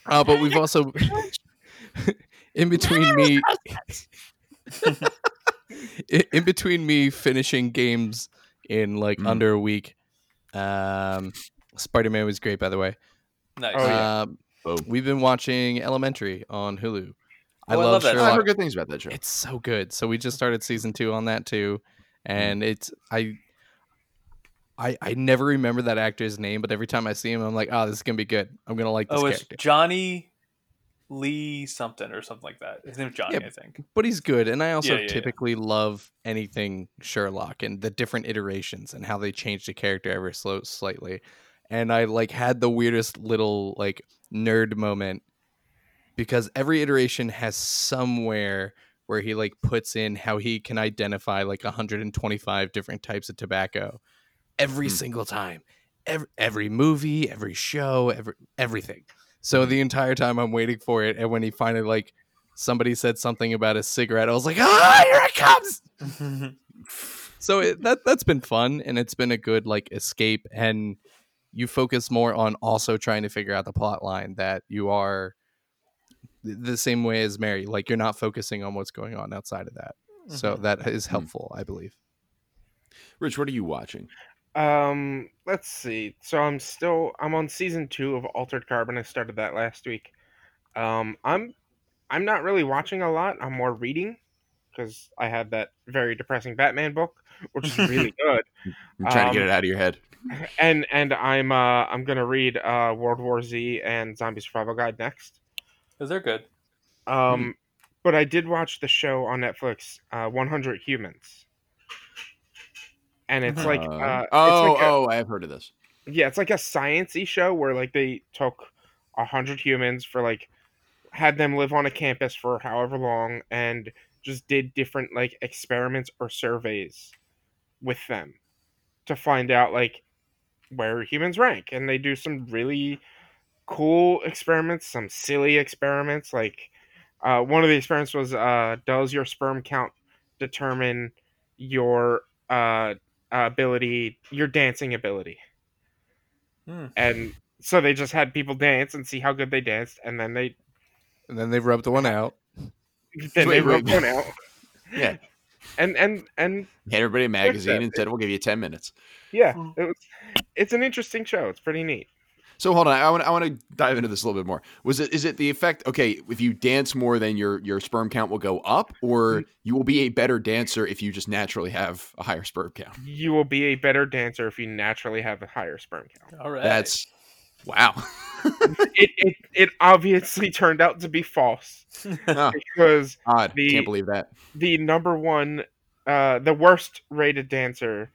Uh, but we've also in between me in, in between me finishing games in like Mm. under a week. Um, Spider Man was great, by the way. nice. Oh, yeah. Um, Boom. we've been watching Elementary on Hulu. I Oh, I love, love that I've heard good things about that show. It's so good. So we just started season two on that too, and it's I. I, I never remember that actor's name, but every time I see him, I'm like, oh, this is gonna be good. I'm gonna like this oh, it's character. Johnny Lee something or something like that. His name's Johnny, Yeah. I think. but he's good and i also Yeah, yeah, typically love anything sherlock and the different iterations and how they change the character ever so slightly and i like had the weirdest little like nerd moment because every iteration has somewhere where he like puts in how he can identify like 125 different types of tobacco every Hmm. single time every, every movie every show every everything so the entire time i'm waiting for it and when he finally like somebody said something about a cigarette i was like ah here it comes so it, that that's been fun and it's been a good like escape and you focus more on also trying to figure out the plot line that you are the same way as mary like you're not focusing on what's going on outside of that so Mhm. that is Hmm. helpful i believe Rich, what are you watching? Um, let's see. So I'm still I'm on season two of Altered Carbon. I started that last week. Um, I'm I'm not really watching a lot. I'm more reading because I had that very depressing Batman book, which is really good. I'm trying to get Um, it out of your head. And and I'm uh I'm gonna read uh World War Z and Zombie Survival Guide next. Because they're good. Um, but I did watch the show on Netflix, uh, 100 Humans. And it's like, Uh, uh, oh, like a- oh, I have heard of this. yeah, it's like a sciency show where like they took a hundred humans for like had them live on a campus for however long and just did different like experiments or surveys with them to find out like where humans rank and they do some really cool experiments some silly experiments like uh, one of the experiments was uh, does your sperm count determine your uh, ability your dancing ability Hmm. and so they just had people dance and see how good they danced, and then they and then they rubbed one out then Wait, they wrote wait. one out, Yeah. and and and Hand everybody a magazine and said, we'll give you 10 minutes. yeah, Hmm. it was. It's an interesting show. It's pretty neat. So hold on, I want I want to dive into this a little bit more. Was it is it the effect? Okay, if you dance more, then your your sperm count will go up, or you will be a better dancer if you just naturally have a higher sperm count. You will be a better dancer if you naturally have a higher sperm count. All right. That's wow. It it, it obviously turned out to be false Huh, because odd. The- Can't believe that. the number one, uh, the worst rated dancer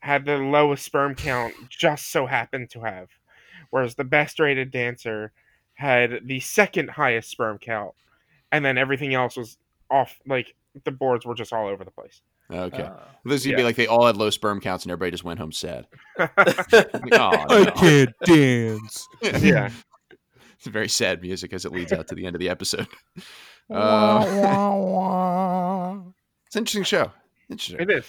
had the lowest sperm count. Just so happened to have, whereas the best rated dancer had the second highest sperm count, and then everything else was off. Like the boards were just all over the place. Okay, Uh, this would yeah. be like they all had low sperm counts and everybody just went home sad. yeah, Like, oh, no. can't dance yeah, it's very sad music as it leads out to the end of the episode. Uh, it's an interesting show. Interesting. it is.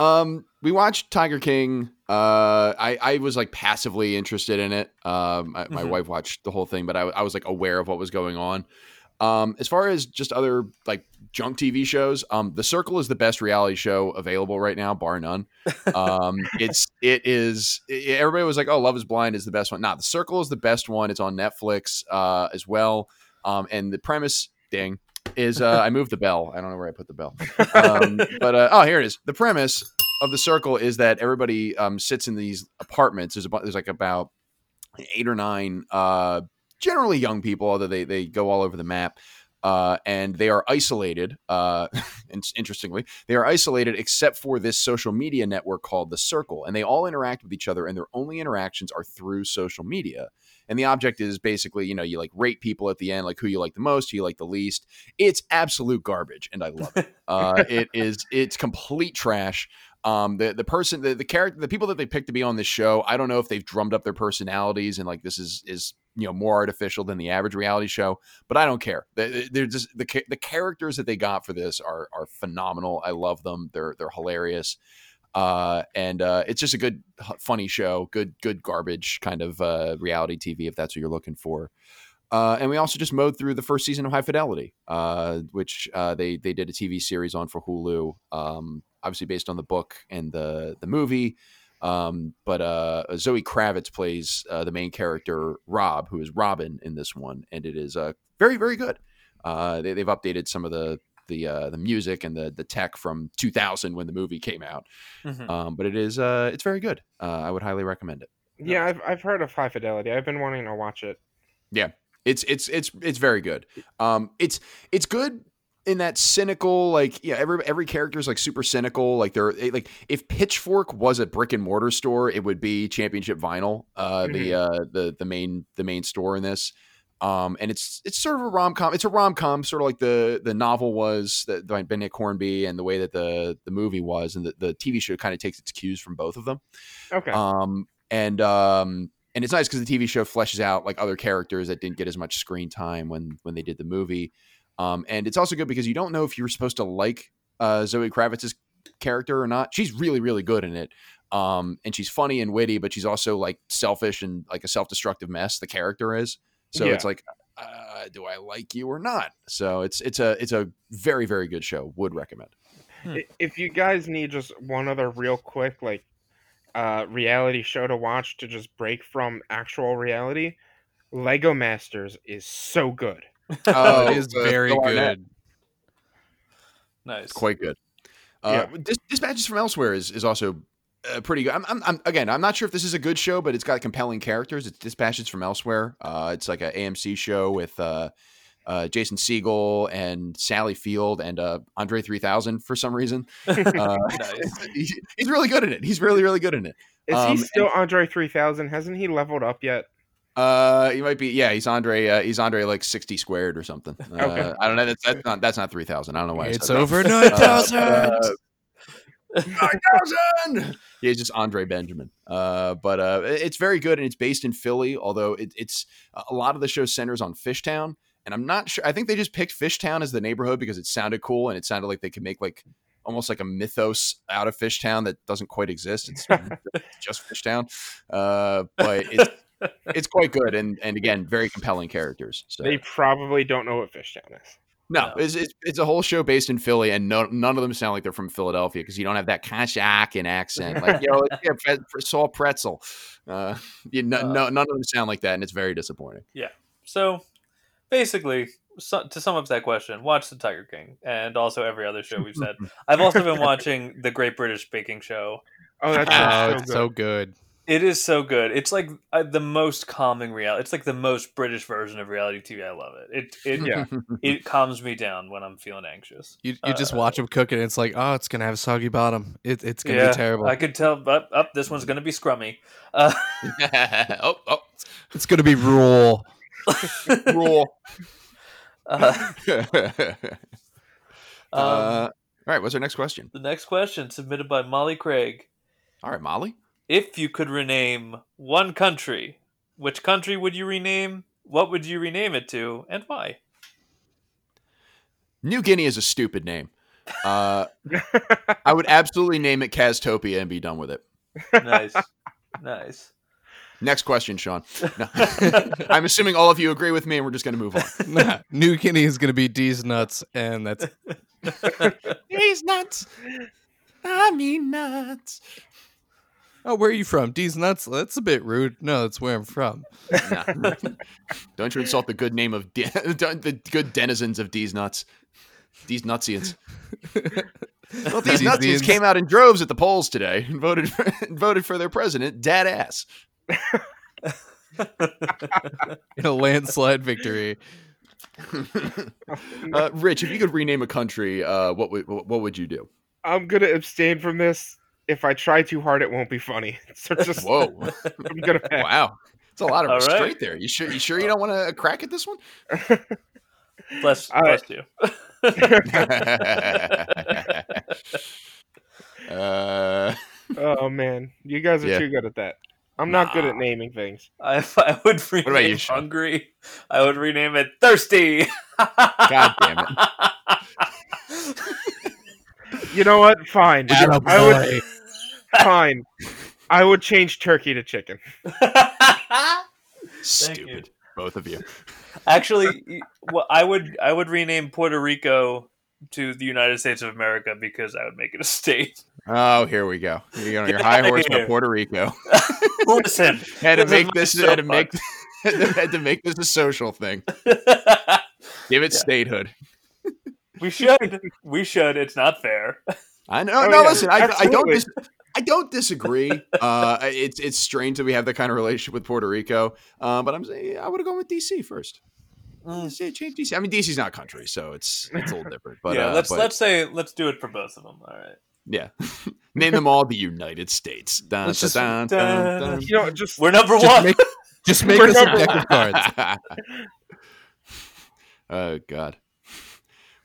Um, we watched Tiger King. Uh, I I was like passively interested in it. Um, I, my Mhm. wife watched the whole thing, but I, I was like aware of what was going on. Um, as far as just other like junk TV shows, um, The Circle is the best reality show available right now, bar none. Um, it's it is. i everybody was like, "Oh, Love Is Blind is the best one." Nah, The Circle is the best one. It's on Netflix uh, as well. Um, and the premise, ding, is uh, I moved the bell. I don't know where I put the bell, um, but uh, oh, here it is. The premise of the circle is that everybody um, sits in these apartments. There's about there's like about eight or nine, uh, generally young people, although they they go all over the map. Uh, and they are isolated. Uh, and interestingly, they are isolated except for this social media network called the Circle, and they all interact with each other, and their only interactions are through social media. And the object is basically, you know, you like rate people at the end, like who you like the most, who you like the least. It's absolute garbage, and I love it. Uh, it is it's complete trash. Um, the the person, the, the character, the people that they picked to be on this show, I don't know if they've drummed up their personalities and like this is is you know more artificial than the average reality show. But I don't care. They- They're just the the characters that they got for this are are phenomenal. I love them. They're they're hilarious. Uh, and uh, it's just a good, funny show. Good, good garbage kind of uh, reality TV if that's what you're looking for. Uh, and we also just mowed through the first season of High Fidelity, uh, which uh, they they did a TV series on for Hulu, um, obviously based on the book and the the movie. Um, but uh, Zoe Kravitz plays uh, the main character Rob, who is Robin in this one, and it is uh, very very good. Uh, they, they've updated some of the the uh, the music and the the tech from 2000 when the movie came out, Mhm. um, but it is uh, it's very good. Uh, I would highly recommend it. Yeah, I've I've heard of High Fidelity. I've been wanting to watch it. Yeah, it's it's it's it's very good. Um, it's it's good in that cynical like yeah every every character is like super cynical like they're they- like if Pitchfork was a brick and mortar store it would be Championship Vinyl uh the uh the the main the main store in this um and it's it's sort of a rom com it's a rom com sort of like the the novel was that by Nick Hornby and the way that the the movie was and the, the TV show kind of takes its cues from both of them Okay. um, and um, and it's nice because the TV show fleshes out like other characters that didn't get as much screen time when when they did the movie. Um, and it's also good because you don't know if you were supposed to like uh, Zoe Kravitz's character or not. She's really really good in it. Um, and she's funny and witty, but she's also like selfish and like a self destructive mess. The character is. So Yeah. it's like, uh, do I like you or not? So it's it's a it's a very very good show. Would recommend. I- if you guys need just one other real quick like uh reality show to watch to just break from actual reality lego masters is so good Oh, it is very Phil good. nice. Quite good. Uh, Dis- Dispatches from Elsewhere is, is also uh, pretty good. I'm, I'm, I'm again, I'm not sure if this is a good show, but it's got compelling characters. It's Dispatches from Elsewhere. Uh, it's like an AMC show with uh, uh, Jason Segel and Sally Field and uh, Andre 3000 for some reason. Uh, Nice. he's, he's really good in it. He's really, really good in it. is Um, he still andre 3000 hasn't he leveled up yet Uh, he might be. Yeah, he's Andre. Uh, he's Andre like 60 squared or something. Uh, Okay. I don't know. That's, that's not. That's not 3000. I don't know why. I It's said that. over nine thousand. Uh, Nine thousand. Yeah, it's just Andre Benjamin. Uh, but uh, it's very good and it's based in Philly. Although it, it's a lot of the show centers on Fishtown, and I'm not sure. I think they just picked Fishtown as the neighborhood because it sounded cool and it sounded like they could make like almost like a mythos out of Fishtown that doesn't quite exist. It's just Fishtown, uh, but it's it's quite good and and again very compelling characters. So. they probably don't know what fishtown is No, No. It's, it's it's a whole show based in Philly, and no, none of them sound like they're from Philadelphia because you don't have that Conshohocken accent. Like, yo, let's get pre- pre- Saul Pretzel. Uh, you, no, no, none of them sound like that, and it's very disappointing. Yeah. So, basically, so, to sum up that question, watch the Tiger King and also every other show we've said. I've also been watching the Great British Baking Show. oh that's Oh, so it's good. so good. It is so good. It's like uh, the most calming reality. It's like the most British version of reality TV. I love it. It it Yeah. it calms me down when I'm feeling anxious. You, you just Uh, watch them cook it, and it's like, oh, it's gonna have a soggy bottom. It, it's gonna yeah, be terrible. I could tell. Up, up. This one's gonna be scrummy. Uh, oh, oh, It's gonna be raw. rule. uh, uh, um, all right, what's our next question? the next question submitted by Molly Craig. All right, Molly. If you could rename one country, which country would you rename? What would you rename it to, and why? New Guinea is a stupid name. Uh, I would absolutely name it Castopia and be done with it. Nice, nice. Next question, Sean. No. I'm assuming all of you agree with me, and we're just going to move on. Nah, New Guinea is gonna be D's nuts, and that's He's nuts. I mean nuts. Oh, where are you from? D's nuts. That's a bit rude. No, that's where I'm from. Nah. Don't you insult the good name of D- the good denizens of D's nuts. D's nutsians. Well, these These nutsians came out in droves at the polls today and voted for, voted for their president, dad ass. In a landslide victory. uh, Rich, if you could rename a country, uh, what would what would you do? i'm gonna abstain from this if i try too hard it won't be funny so just Whoa! i'm gonna pass. wow, it's a lot of All right. restraint there. You sure? You sure you don't want to crack at this one? bless, All right. bless you. uh, oh man you guys are Yeah. too good at that I'm not good at naming things. I, I would rename about you, Sean? Hungry. I would rename it Thirsty. God damn it. You know what? Fine. I would Attaboy. Fine. I would change turkey to chicken. Stupid. Both of you. Actually, well, I would I would rename Puerto Rico to the United States of America because I would make it a state. Oh, here we go. You're on your Get high horse for. Puerto Rico. Listen, Had to make this had to make soapbox. had to make this a social thing. Give it Yeah. statehood. we should we should. It's not fair. I know. Oh, no, yeah, listen. I, I don't. absolutely. Dis- I don't disagree. Uh, it's it's strange that we have that kind of relationship with Puerto Rico. Uh, but I'm saying I would have gone with DC first. Mm. Say change DC. I mean, DC's not a country, so it's it's a little different. But yeah, uh, let's but, let's say let's do it for both of them. All right. yeah. Name them all the United States. Dun, Let's just- dun, dun, dun, You know, just We're number Just one. make, just make us a deck of cards. oh God.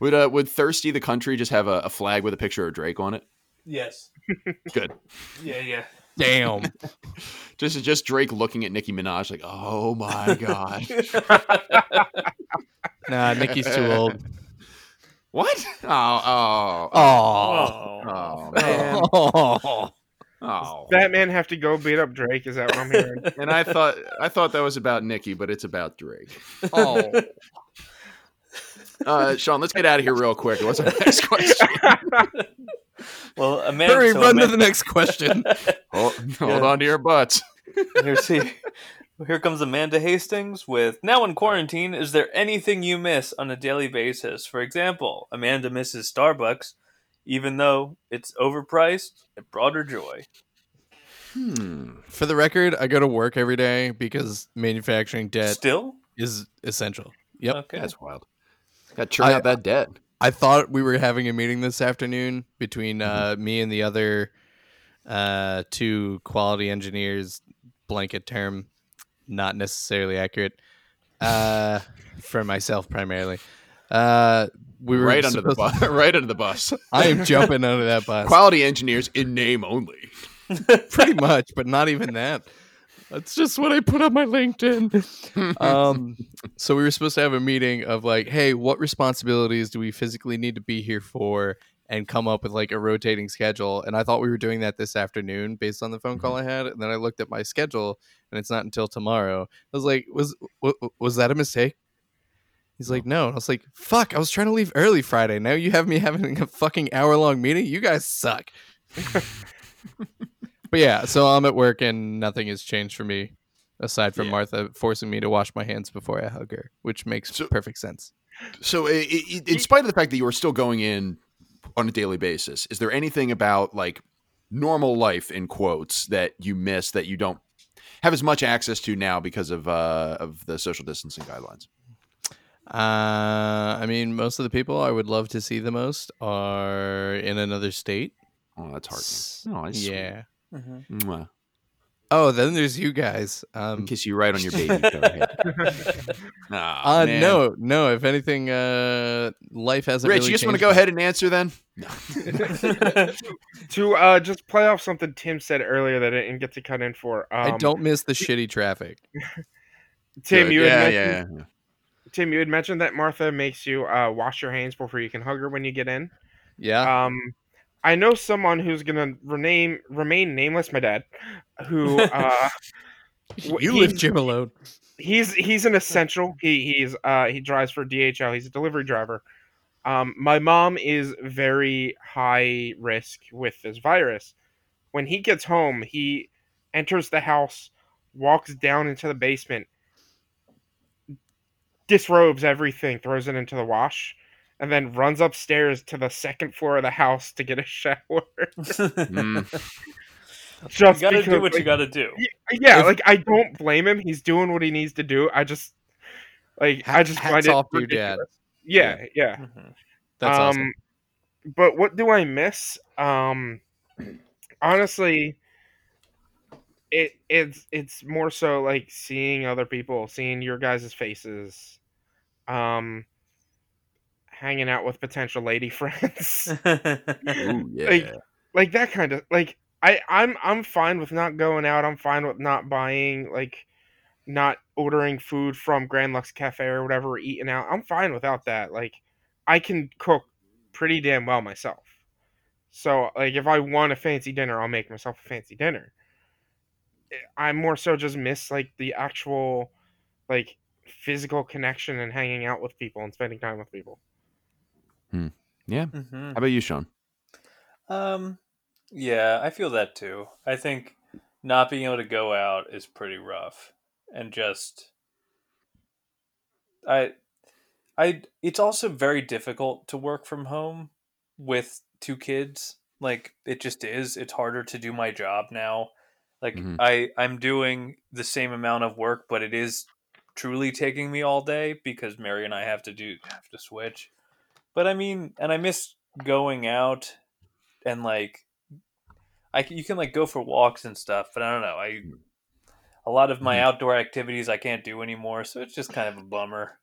Would uh would Thirsty the country just have a, a flag with a picture of Drake on it? yes. Good. Yeah, yeah. Damn. Just just Drake looking at Nicki Minaj like, oh my God. Nah, Nikki's too old. what? Oh oh Oh. oh. oh man. Oh. Oh. Batman have to go beat up Drake. Is that what I'm hearing? And I thought I thought that was about Nicki, but it's about Drake. Oh. Uh, Sean, let's get out of here real quick. What's our next question? Well, Amanda. Hurry, so run to the next question. Hold, hold on to your butts. Here, see. Here comes Amanda Hastings with Now in quarantine, is there anything you miss on a daily basis? For example, Amanda misses Starbucks, even though it's overpriced, it brought her joy. Hmm. For the record, I go to work every day because manufacturing debt Still? is essential. Yep. Okay. That's wild. Got churn out that debt. I thought we were having a meeting this afternoon between uh, me and the other uh, two quality engineers. Blanket term, not necessarily accurate uh, for myself primarily. Uh, we were right under the bus. right under the bus. I am jumping under that bus, Quality engineers in name only. pretty much, but not even that. That's just what I put on my LinkedIn. um, so we were supposed to have a meeting of like, hey, what responsibilities do we physically need to be here for, and come up with like a rotating schedule. And I thought we were doing that this afternoon based on the phone call I had, and then I looked at my schedule, and it's not until tomorrow. I was like, was w- was that a mistake? He's like, no. And I was like, fuck, I was trying to leave early Friday. Now you have me having a fucking hour long meeting. You guys suck. but yeah, so I'm at work and nothing has changed for me aside from Yeah. Martha forcing me to wash my hands before I hug her, which makes So- perfect sense. So, i i in spite of the fact that you are still going in on a daily basis, is there anything about like normal life in quotes that you miss that you don't have as much access to now because of uh, of the social distancing guidelines? Uh, I mean, most of the people I would love to see the most are in another state. Oh, that's S- hard. Oh, that's sweet. yeah. Mm-hmm. Mwah. Oh, then there's you guys. Um, Kiss you right on your baby. Go ahead. Uh, man. no, no. If anything, uh, life hasn't. Rich, really you just want to go ahead and answer then? to uh, just play off something Tim said earlier that I didn't get to cut in for. Um, I don't miss the shitty traffic. Tim, Good. you had yeah, mentioned, yeah, yeah. Tim, you had mentioned that Martha makes you uh, wash your hands before you can hug her when you get in. Yeah. Um, I know someone who's gonna rename remain nameless. My dad, who uh, you he- leave Jim alone. he's he's an essential. He he's uh he drives for DHL. He's a delivery driver. Um, my mom is very high risk with this virus. When he gets home, he enters the house, walks down into the basement, disrobes everything, throws it into the wash, and then runs upstairs to the second floor of the house to get a shower. Mm. you Just gotta because, do what you gotta do. yeah, If- like I don't blame him. He's doing what he needs to do. I just like I just hats find it off to your dad. ridiculous. Yeah, yeah. Mhm. That's um, awesome. But what do I miss? Um, honestly, it it's it's more so like seeing other people, seeing your guys' faces, um, hanging out with potential lady friends, Ooh, yeah. Like- like that kind of like I I'm I'm fine with not going out. I'm fine with not buying like not ordering food from Grand Lux Cafe or whatever eating out. I'm fine without that. Like I can cook pretty damn well myself. So like if I want a fancy dinner, I'll make myself a fancy dinner. Eh, I more so just miss like the actual like physical connection and hanging out with people and spending time with people. Yeah. Mm-hmm. How about you, Sean? Um, yeah, I feel that too. I think not being able to go out is pretty rough, and just I, I. It's also very difficult to work from home with two kids. Like it just is. It's harder to do my job now. Like Mhm. I, I'm doing the same amount of work, but it is truly taking me all day because Mary and I have to do have to switch. But I mean, and I miss going out and like I you can like go for walks and stuff, but I don't know. I a lot of my Mhm. outdoor activities I can't do anymore, so it's just kind of a bummer.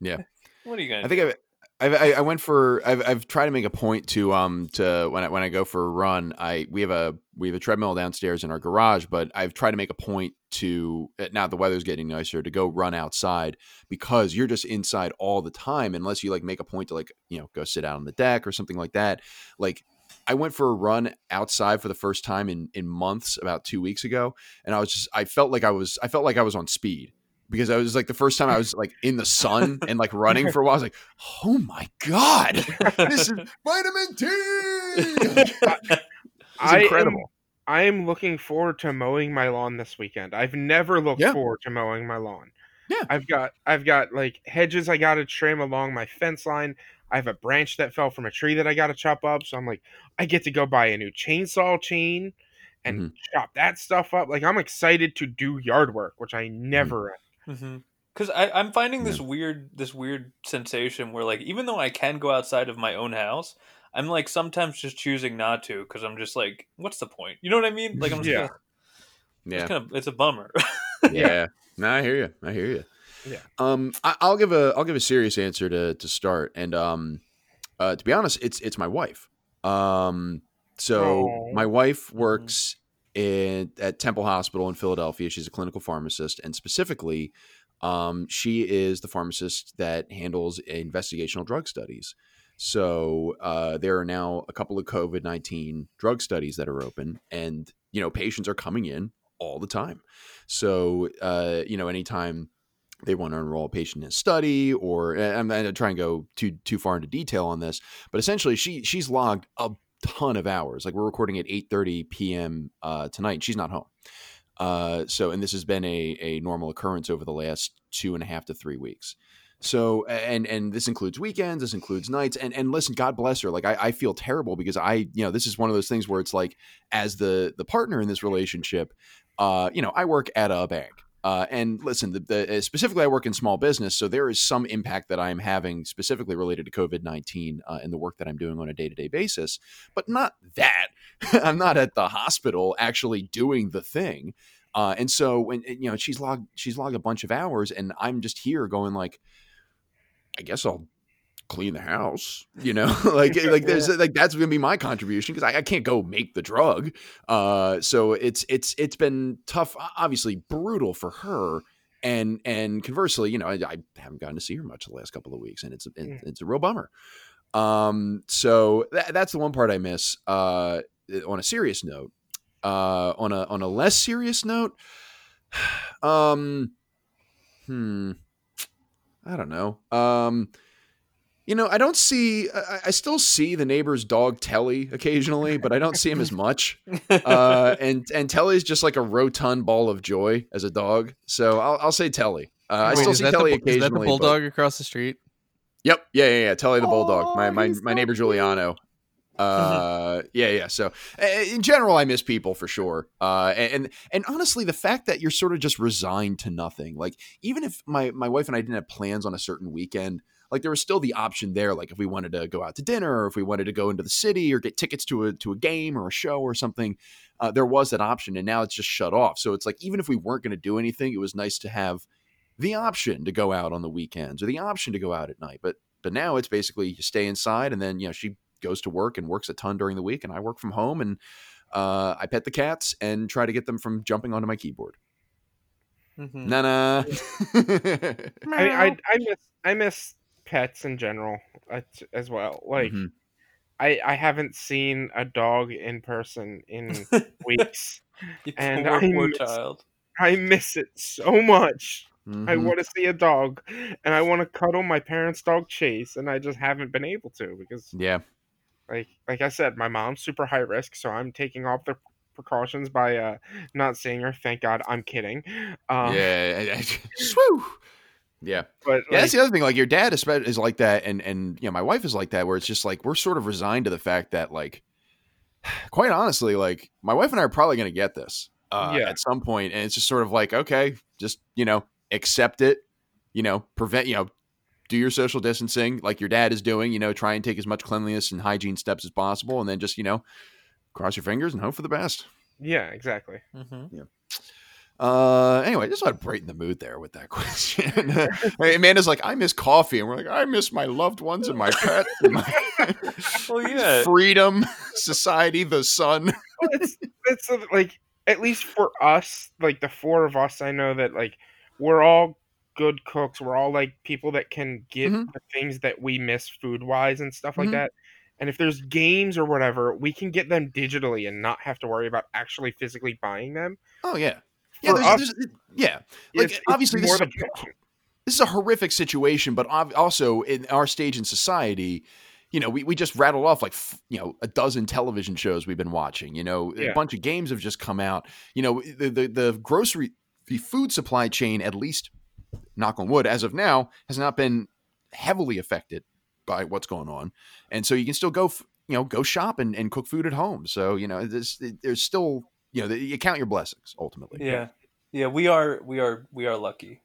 Yeah. What are you gonna? I think I've, I've, I I went for I've, I've tried to make a point to um to when I when I go for a run I we have a we have a treadmill downstairs in our garage but I've tried to make a point to uh, now the weather's getting nicer to go run outside because you're just inside all the time unless you like make a point to like you know go sit out on the deck or something like that. Like I went for a run outside for the first time in in months about 2 weeks ago and I was just I felt like I was I felt like I was on speed because I was like the first time I was like in the sun and like running for a while. I was like, oh my god, this is vitamin T. It's I am- incredible. I am looking forward to mowing my lawn this weekend. I've never looked Yeah. forward to mowing my lawn. Yeah. I've got I've got like hedges I got to trim along my fence line. I have a branch that fell from a tree that I got to chop up. So I'm like, I get to go buy a new chainsaw chain and Mhm. chop that stuff up. Like I'm excited to do yard work, which I never. Because I I'm finding this weird this weird sensation where like even though I can go outside of my own house, I'm like sometimes just choosing not to because I'm just like, what's the point? You know what I mean? Like I'm just Yeah. gonna, Yeah, it's kind of it's a bummer. yeah. No, I hear you. I hear you. Yeah. Um, I, I'll give a I'll give a serious answer to to start, and um, uh, to be honest, it's it's my wife. Um, so Aw. my wife works in at Temple Hospital in Philadelphia. She's a clinical pharmacist, and specifically, um, she is the pharmacist that handles investigational drug studies. So uh, there are now a couple of COVID nineteen drug studies that are open, and you know patients are coming in all the time. So uh, you know anytime they want to enroll a patient in a study, or I'm going to try and go too too far into detail on this, but essentially she she's logged a ton of hours. Like we're recording at 8:30 p.m. Uh, tonight. She's not home. Uh, so, and this has been a, a normal occurrence over the last two and a half to three weeks. So, and and this includes weekends, this includes nights, and and listen, God bless her. Like I, I feel terrible because I, you know, this is one of those things where it's like, as the the partner in this relationship, uh, you know, I work at a bank. Uh, and listen, the, the, specifically, I work in small business, so there is some impact that I'm having specifically related to COVID nineteen uh, in the work that I'm doing on a day to day basis, but not that. I'm not at the hospital actually doing the thing, uh, and so when you know she's logged she's logged a bunch of hours, and I'm just here going like, I guess I'll clean the house you know? Like like there's like that's gonna be my contribution because I, I can't go make the drug. Uh so it's it's it's been tough obviously brutal for her. And and conversely you know i, I haven't gotten to see her much the last couple of weeks and it's a, it, it's a real bummer. Um so tha- that's the one part i miss uh on a serious note. Uh on a on a less serious note um hmm i don't know. Um you know, I don't see. I, I still see the neighbor's dog Telly occasionally, but I don't see him as much. Uh, and and Telly's just like a rotund ball of joy as a dog. So I'll, I'll say Telly. Uh, I still see that the Telly occasionally. Is that the but- bulldog across the street? Yep. Yeah, yeah, yeah. Telly the bulldog. My my my neighbor cute. Giuliano. Uh, yeah, yeah. So uh, in general, I miss people for sure. Uh, and and honestly, the fact that you're sort of just resigned to nothing. Like even if my my wife and I didn't have plans on a certain weekend, like there was still the option there. Like if we wanted to go out to dinner, or if we wanted to go into the city, or get tickets to a to a game or a show or something, uh, there was that option. And now it's just shut off. So it's like even if we weren't going to do anything, it was nice to have the option to go out on the weekends or the option to go out at night. But but now it's basically you stay inside and then you know she goes to work and works a ton during the week and I work from home and uh, I pet the cats and try to get them from jumping onto my keyboard. Mhm. Na na. I, I I miss I miss pets in general uh, as well. Like Mhm. I I haven't seen a dog in person in weeks. And poor, I poor miss- child. I miss it so much. I Mhm. want to see a dog, and I want to cuddle my parents' dog Chase, and I just haven't been able to because, Yeah. like, like I said, my mom's super high risk, so I'm taking all the precautions by uh not seeing her. Thank God, I'm kidding. Um, yeah. Swoo. Yeah. but Yeah, like, that's the other thing. Like your dad is, is like that, and and you know my wife is like that, where it's just like we're sort of resigned to the fact that like, quite honestly, like my wife and I are probably going to get this uh, Yeah. at some point, and it's just sort of like okay, just you know accept it, you know prevent you know do your social distancing like your dad is doing, you know try and take as much cleanliness and hygiene steps as possible, and then just you know cross your fingers and hope for the best. yeah, exactly. hmm Uh, anyway, just want to brighten the mood there with that question. Hey, Amanda's like, I miss coffee, and we're like, I miss my loved ones and my pets, and my Well, yeah. freedom, society, the sun. Well, it's it's uh, like at least for us, like the four of us, I know that like we're all good cooks. We're all like people that can get Mhm. the things that we miss food wise and stuff like Mhm. that. And if there's games or whatever, we can get them digitally and not have to worry about actually physically buying them. Oh yeah, yeah, there's, us, there's- yeah. Like It's- it's obviously, this is, a, this is a horrific situation, but also in our stage in society. You know, we, we just rattled off like you know a dozen television shows we've been watching. You know, a bunch of games have just come out. You know, the the, the grocery, the food supply chain, at least knock on wood, as of now, has not been heavily affected by what's going on, and so you can still go, f- you know, go shop and, and cook food at home. So you know, there's there's still you know, you count your blessings ultimately. Yeah. Yeah, we are we are we are lucky.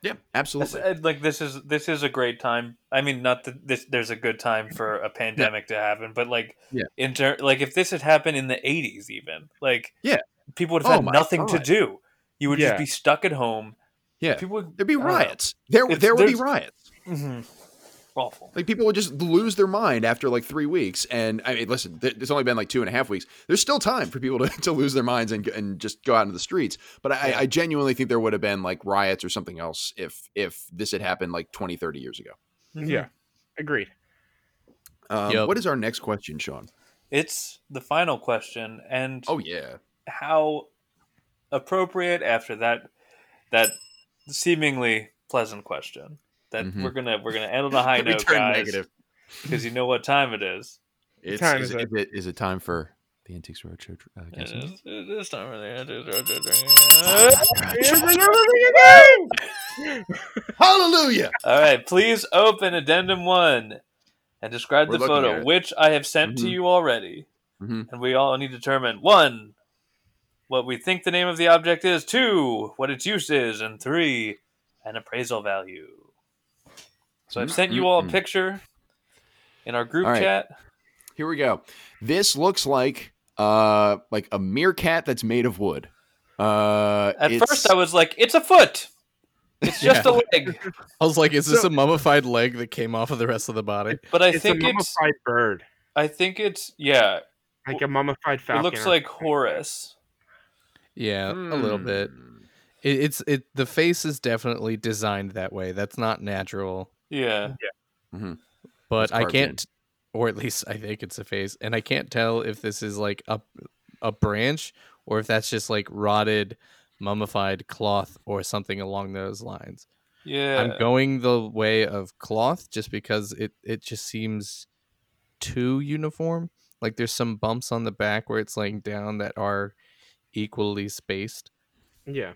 yeah, absolutely. uh, like this is this is a great time. I mean, not that this there's a good time for a pandemic to happen, but like Yeah. in ter- like if this had happened in the 80s even, like Yeah. people would Oh have had my nothing to do. You would Yeah. just be stuck at home. Yeah, People would there'd be I don't know. riots. There, there would be riots. Mhm. Awful. Like people would just lose their mind after like three weeks. And I mean, listen, th- it's only been like two and a half weeks. There's still time for people to, to lose their minds and and just go out into the streets. But I, Yeah. I genuinely think there would have been like riots or something else if if this had happened like 20, 30 years ago. Mhm. Yeah, agreed. Um, Yep. What is our next question, Sean? It's the final question, and Oh yeah, how appropriate after that that seemingly pleasant question that Mhm. we're gonna we're gonna end on a high note, turn guys, negative. because you know what time it is. It's, time is, is is, it? it, is it time for the Antiques Roadshow? Uh, It guessing game? is, it is time for the Hallelujah! All right, please open addendum one and describe We're the photo, which I have sent to Mhm. you already. Mhm. And we all need to determine one, what we think the name of the object is, two, what its use is, and three, an appraisal value. So I've sent you all a picture in our group All right. chat. Here we go. This looks like uh like a meerkat that's made of wood. Uh, At it's- first, I was like, it's a foot. It's just Yeah. a leg. I was like, is this So- a mummified leg that came off of the rest of the body? But I It's a think it's, mummified bird, I think it's, yeah, like a mummified falcon. it looks like. Horus. Yeah, a little bit. Hmm. It, it's it. The face is definitely designed that way. That's not natural. Yeah. But I can't, or at least I think it's a face, and I can't tell if this is like a a branch or if that's just like rotted, mummified cloth or something along those lines. Yeah. I'm going the way of cloth just because it it just seems too uniform. Like there's some bumps on the back where it's laying down that are equally spaced. Yeah,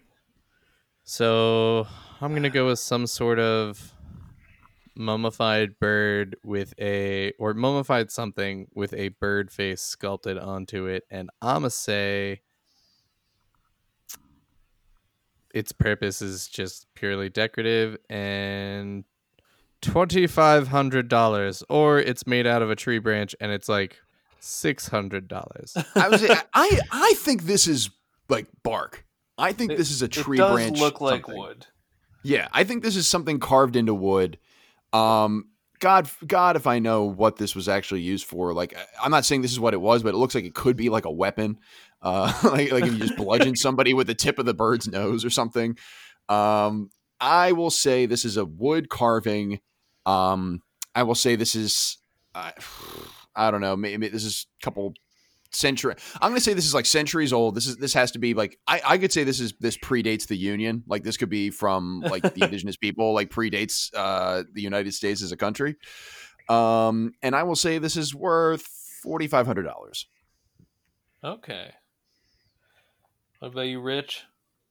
So I'm gonna go with some sort of mummified bird with a or mummified something with a bird face sculpted onto it, and I'ma say its purpose is just purely decorative and twenty five hundred dollars, or it's made out of a tree branch and it's like six hundred dollars. I was I I think this is like bark. I think It- this is a tree it does branch. look like something. wood. Yeah, I think this is something carved into wood. Um, God, God, if I know what this was actually used for. Like, I'm not saying this is what it was, but it looks like it could be like a weapon. Uh, like, like if you just bludgeon somebody with the tip of the bird's nose or something. Um, I will say this is a wood carving. Um, I will say this is, I I don't know, maybe this is a couple century. I'm going to say this is like centuries old. This is this has to be like I, I could say this is this predates the Union. Like this could be from like the indigenous people. Like predates uh, the United States as a country. Um, and I will say this is worth forty five hundred dollars. Okay. What about you, Rich?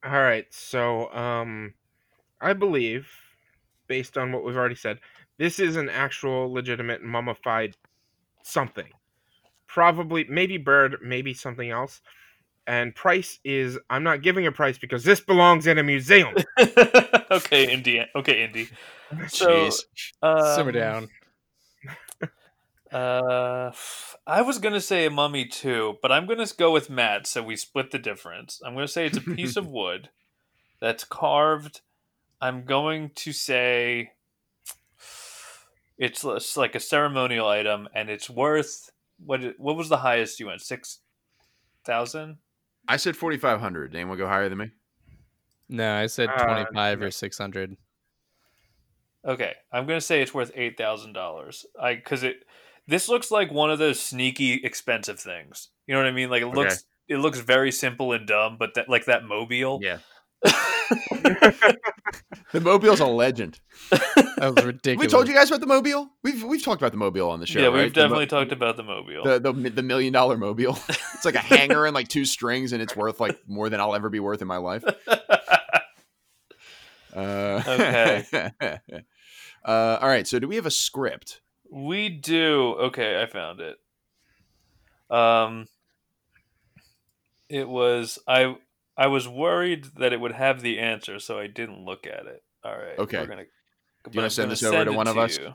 All right, so um, I believe, based on what we've already said, this is an actual legitimate mummified something. Probably, maybe bird, maybe something else. And price is I'm not giving a price because this belongs in a museum. okay, Indy. Okay, Indy. So, Jeez. um, Simmer down. Uh, I was gonna say a mummy too, but I'm gonna go with Matt. So we split the difference. I'm gonna say it's a piece of wood that's carved. I'm going to say it's like a ceremonial item, and it's worth what? What was the highest you went? Six thousand. I said forty five hundred. Anyone go higher than me? No, I said Uh, 25 no. or 600. Okay, I'm gonna say it's worth eight thousand dollars. I because it this looks like one of those sneaky expensive things. You know what I mean? Like it looks it looks very simple and dumb, but that like that mobile. Yeah. The mobile's a legend. That was ridiculous. we told you guys about the mobile. We've we've talked about the mobile on the show. yeah, we've The mo- definitely talked about the mobile. the, the the million dollar mobile. it's like a hanger and like two strings, and it's worth like more than I'll ever be worth in my life. Uh, Okay. uh, all right. So, do we have a script? we do. Okay, I found it. Um, it was I. I was worried that it would have the answer, so I didn't look at it. All right. Okay. We're gonna. you wanna send this over to it one of us? you.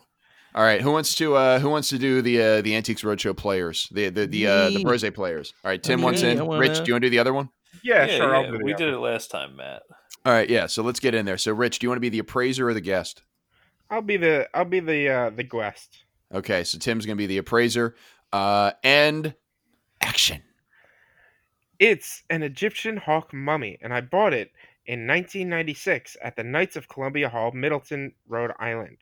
All right. Who wants to uh, Who wants to do the uh, the Antiques Roadshow players? The the the uh, the Me. Brose players. All right. Tim Okay, wants in. Wanna- Rich, do you want to do the other one? yeah, Yeah, sure. yeah, I'll do we did it last time, Matt. All right. Yeah. So let's get in there. So, Rich, do you want to be the appraiser or the guest? I'll be the I'll be the uh, the guest. Okay. So Tim's going to be the appraiser. Uh, and action. It's an Egyptian hawk mummy, and I bought it in 1996 at the Knights of Columbus Hall, Middletown, Rhode Island.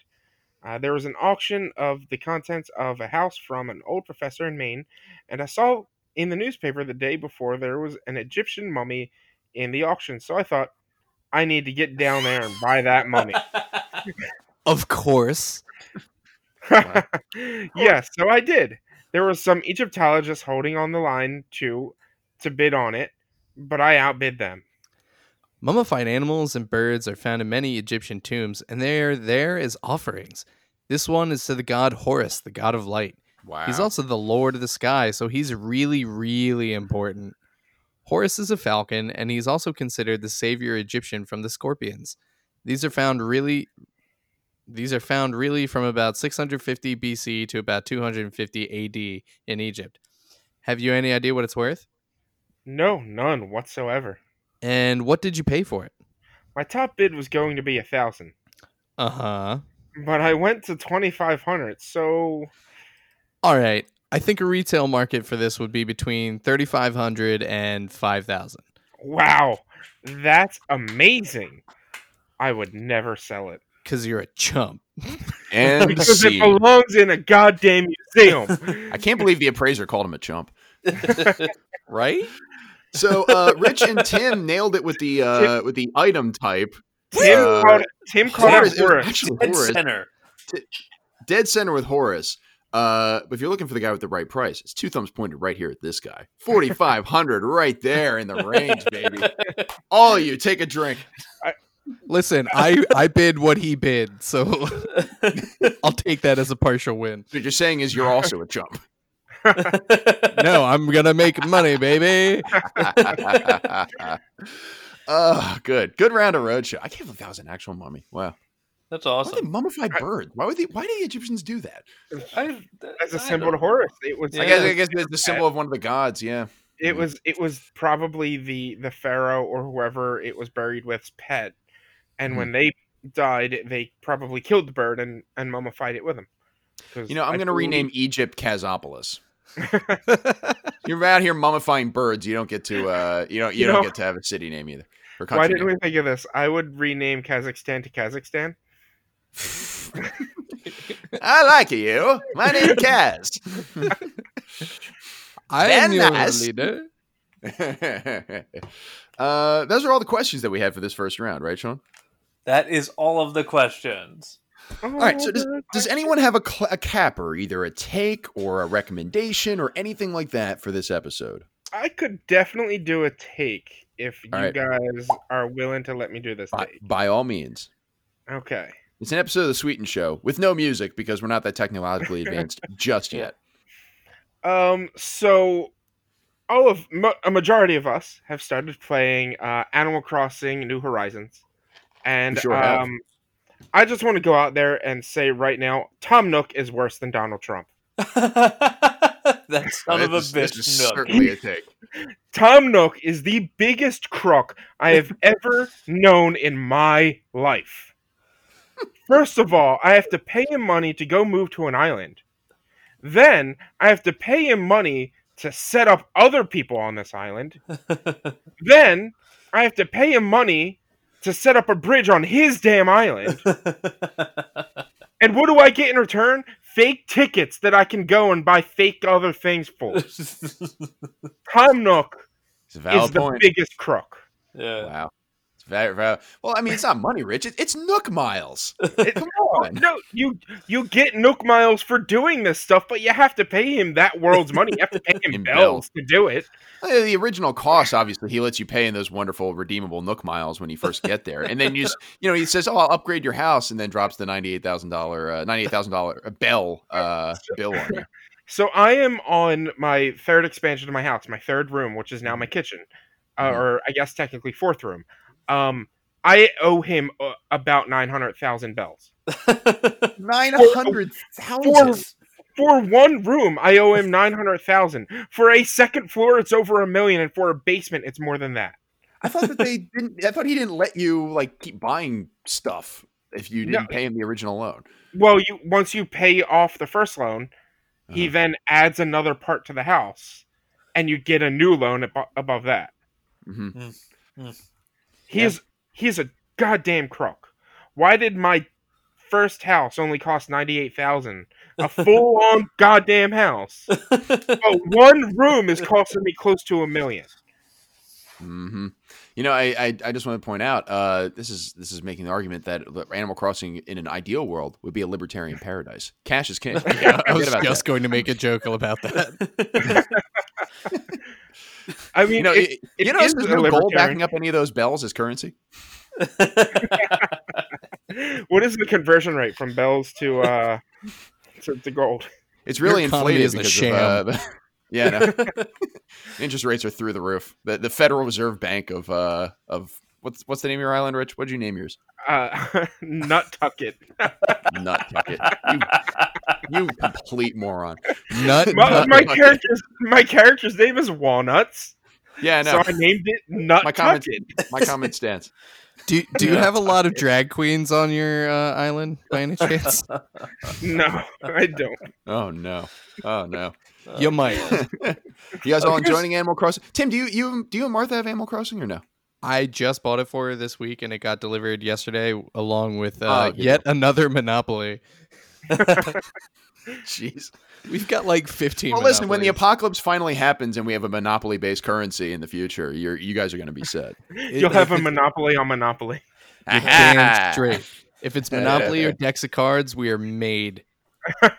Uh, there was an auction of the contents of a house from an old professor in Maine, and I saw in the newspaper the day before there was an Egyptian mummy in the auction. So I thought, I need to get down there and buy that mummy. Of course. yes, so I did. There was some Egyptologists holding on the line to to bid on it, but I outbid them. Mummified animals and birds are found in many Egyptian tombs, and they are there as offerings. This one is to the god Horus, the god of light. Wow. He's also the lord of the sky, so he's really, really important. Horus is a falcon, and he's also considered the savior Egyptian from the scorpions. These are found really these are found really from about 650 BC to about 250 AD in Egypt. Have you any idea what it's worth? No, none whatsoever. And what did you pay for it? My top bid was going to be a thousand, Uh-huh. but I went to twenty five hundred. So All right. I think a retail market for this would be between 3500 and 5000. wow, that's amazing. I would never sell it Cuz you're a chump. and because it belongs in a goddamn museum. I can't believe the appraiser called him a chump. right? So uh, Rich and Tim nailed it with the uh, with the item type. Tim Uh, called Tim called Horace, it it was Horus. actually Dead Horace. center. Dead center with Horace. Uh, but if you're looking for the guy with the right price, it's two thumbs pointed right here at this guy. Forty five hundred, right there in the range, baby. All of you, take a drink. Listen, I I bid what he bid, so I'll take that as a partial win. What you're saying is you're also a chump. No, I'm going to make money, baby. oh, good, good round of roadshow. I can't believe that was an actual mummy. Wow. That's Why would they awesome. mummified bird? Why would they? Why do the Egyptians do that? I, As a I symbol don't- Horus, it was. I guess. I guess it's the symbol of one of the gods. Yeah. it was it was probably the the pharaoh or whoever it was buried with's pet and when mm-hmm. they died they probably killed the bird and and mummified it with them 'cause You know, I'm going to rename Egypt Kazopolis. You're out here mummifying birds. You don't get to. Uh, you don't. You, You don't know- get to have a city name either. Or Why didn't name. we think of this? I would rename Kazakhstan to Kazakhstan. I like you. My name is Kaz. I Then am your nice. leader. uh, those are all the questions that we had for this first round, right, Sean? That is all of the questions. All right, so Does anyone have a, cl- a capper, either a take or a recommendation or anything like that for this episode? I could definitely do a take if you All right. guys are willing to let me do this By, take. by all means. Okay. It's an episode of the Sweeten Show with no music because we're not that technologically advanced just yet. Um. So, all of a majority of us have started playing uh, Animal Crossing: New Horizons, and sure um, I just want to go out there and say right now, Tom Nook is worse than Donald Trump. that son of a This is- bitch. is Nook. certainly a take. Tom Nook is the biggest crook I have ever known in my life. First of all, I have to pay him money to go move to an island. Then I have to pay him money to set up other people on this island. Then I have to pay him money to set up a bridge on his damn island. And what do I get in return? Fake tickets that I can go and buy fake other things for. Tom Nook It's a valid is the biggest crook. yeah. Wow. Very, very well. I mean, it's not money, Rich. It, it's Nook miles. Come on. No, you you get Nook miles for doing this stuff, but you have to pay him that world's money. You have to pay him In bells to do it. Uh, The original cost, obviously, he lets you pay in those wonderful redeemable Nook miles when you first get there, and then you just, you know, he says, "Oh, I'll upgrade your house," and then drops the ninety-eight thousand dollar, uh, ninety-eight thousand dollar bell uh, bill on you. So I am on my third expansion of my house, my third room, which is now my kitchen, uh, Mhm. or I guess technically fourth room. Um, I owe him uh, about nine hundred thousand bells Nine hundred thousand. for one room. I owe him nine hundred thousand for a second floor. It's over a million, and for a basement, it's more than that. I thought that they didn't. I thought he didn't let you like keep buying stuff if you didn't pay him the original loan. Well, you once you pay off the first loan, he Uh-huh. then adds another part to the house, and you get a new loan abo- above that. hmm He Yeah. he's a goddamn crook. Why did my first house only cost ninety eight thousand? A full on goddamn house. But one room is costing me close to a million. hmm You know, I, I I just want to point out uh, this is this is making the argument that Animal Crossing in an ideal world would be a libertarian paradise. Cash is king. I was just that. going to make a joke about that. I mean, You know, it, it- it you know, is there's no gold backing up any of those bells as currency. what is the conversion rate from bells to uh to, to gold? It's really Your inflated is a because sham. of uh, yeah, no. interest rates are through the roof. The the Federal Reserve Bank of uh of what's what's the name of your island, Rich? What'd you name yours? Uh, nut tucket. Nuttucket. You, you complete moron. Nut. My, nut- my Tucket. character's my character's name is Walnuts, Yeah, so no. I named it Nut My comment, Tucket. my comment stands. do do you have a lot of drag queens on your uh, island by any chance? No, I don't. Oh no. Oh no. you might. You guys all Here's- enjoying Animal Crossing? Tim, do you you do you and Martha have Animal Crossing or no? I just bought it for her this week, and it got delivered yesterday, along with Oh, uh, good yet another Monopoly. Jeez. We've got like fifteen. Well, listen, when the apocalypse finally happens and we have a monopoly based currency in the future, you're you guys are going to be set. You'll have a monopoly on monopoly. Damn straight. If it's Monopoly or decks of cards, we are made.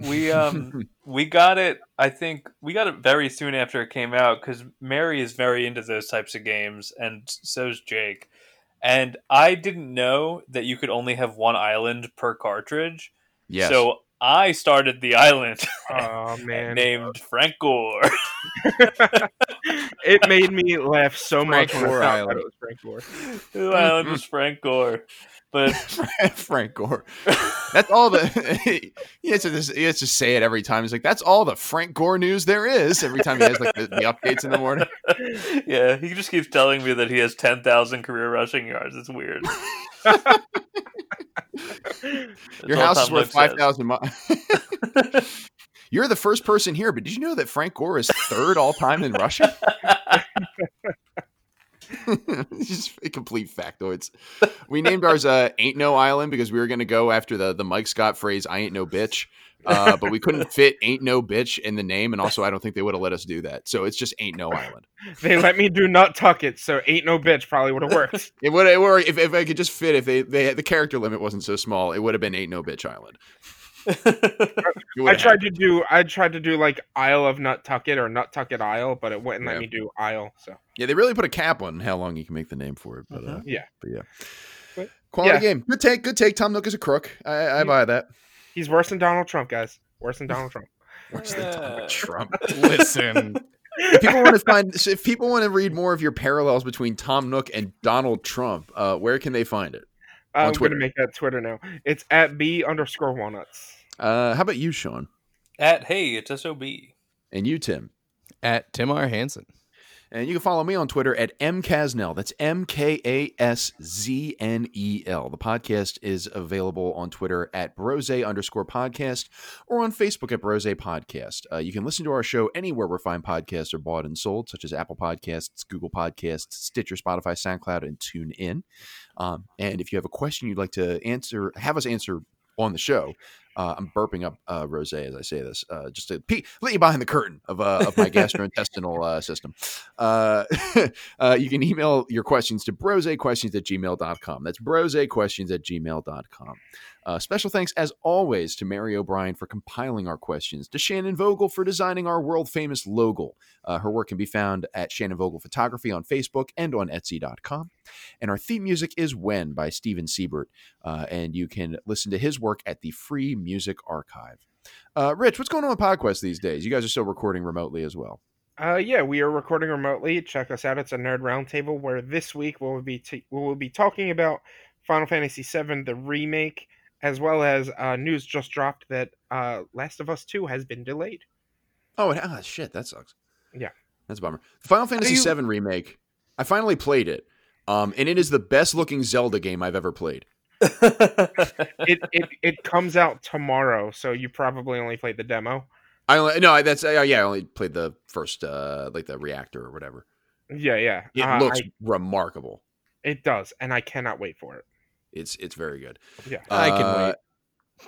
we um we got it i think we got it very soon after it came out because mary is very into those types of games and so's jake and i didn't know that you could only have one island per cartridge Yes. so i started the island Oh man, named frank gore it made me laugh so Frank much when I Gore Island. it was Frank Gore. the island was frank gore but Frank Gore. That's all the he has to just, he has to say it every time. He's like, "That's all the Frank Gore news there is." Every time he has like the, the updates in the morning. yeah he just keeps telling me that he has 10000 career rushing yards it's weird Your house is worth five thousand. Mi- You're the first person here, but did you know that Frank Gore is third all time in Russia? just a complete factoids. We named ours uh, "Ain't No Island" because we were going to go after the the Mike Scott phrase "I ain't no bitch," uh, but we couldn't fit "Ain't No Bitch" in the name, and also I don't think they would have let us do that. So it's just "Ain't No Island." They let me do not tuck it, so ain't no bitch probably would have worked. It would, would if, if I could just fit if they they the character limit wasn't so small, it would have been "Ain't No Bitch Island." It would I tried to do I tried to do like Isle of Nut Tucket or Nut Tucket Isle, but it wouldn't Yeah. let me do Isle. So Yeah, they really put a cap on how long you can make the name for it. But uh, Mhm. Yeah. but yeah, But- quality yeah. game. Good take. Good take. Tom Nook is a crook. I, I Yeah. buy that. he's worse than Donald Trump, guys. Worse than Donald Trump. Worse than Donald Trump. Listen, if people want to find, if people want to read more of your parallels between Tom Nook and Donald Trump, uh, where can they find it? I'm gonna make that Twitter now. It's at b underscore walnuts. Uh, how about you, Sean? At hey, it's sob. And you, Tim? at Tim R. Hansen. And you can follow me on Twitter at mkasznel. That's M K A S Z N E L. The podcast is available on Twitter at brose underscore podcast or on Facebook at brose podcast. Uh, you can listen to our show anywhere where fine podcasts are bought and sold, such as Apple Podcasts, Google Podcasts, Stitcher, Spotify, SoundCloud, and TuneIn. Um, and if you have a question you'd like to answer, have us answer on the show, uh, I'm burping up uh, rose as I say this, uh, just to pe- let you behind the curtain of, uh, of my gastrointestinal uh, system. Uh, you can email your questions to brosequestions at gmail.com. That's brosequestions at gmail.com. Uh, special thanks, as always, to Mary O'Brien for compiling our questions, to Shannon Vogel for designing our world famous logo. Uh, her work can be found at Shannon Vogel Photography on Facebook and on Etsy.com. And our theme music is When by Steven Siebert. Uh, and you can listen to his work at the Free Music Archive. Uh, Rich, what's going on with PodQuest these days? You guys are still recording remotely as well. Uh, yeah, we are recording remotely. Check us out. It's a nerd roundtable where this week we'll be t- we'll be talking about Final Fantasy VII, the remake, as well as uh, news just dropped that uh, Last of Us Two has been delayed. Oh, it, ah, shit, that sucks. Yeah. that's a bummer. The Final Fantasy you- VII remake. I finally played it, um, and it is the best looking Zelda game I've ever played. It it it comes out tomorrow, so you probably only played the demo. I only no, that's uh, yeah, I only played the first, uh, like the reactor or whatever. Yeah, yeah. It Uh, looks I- remarkable. it does, and I cannot wait for it. It's it's very good. Yeah. I can Uh, wait.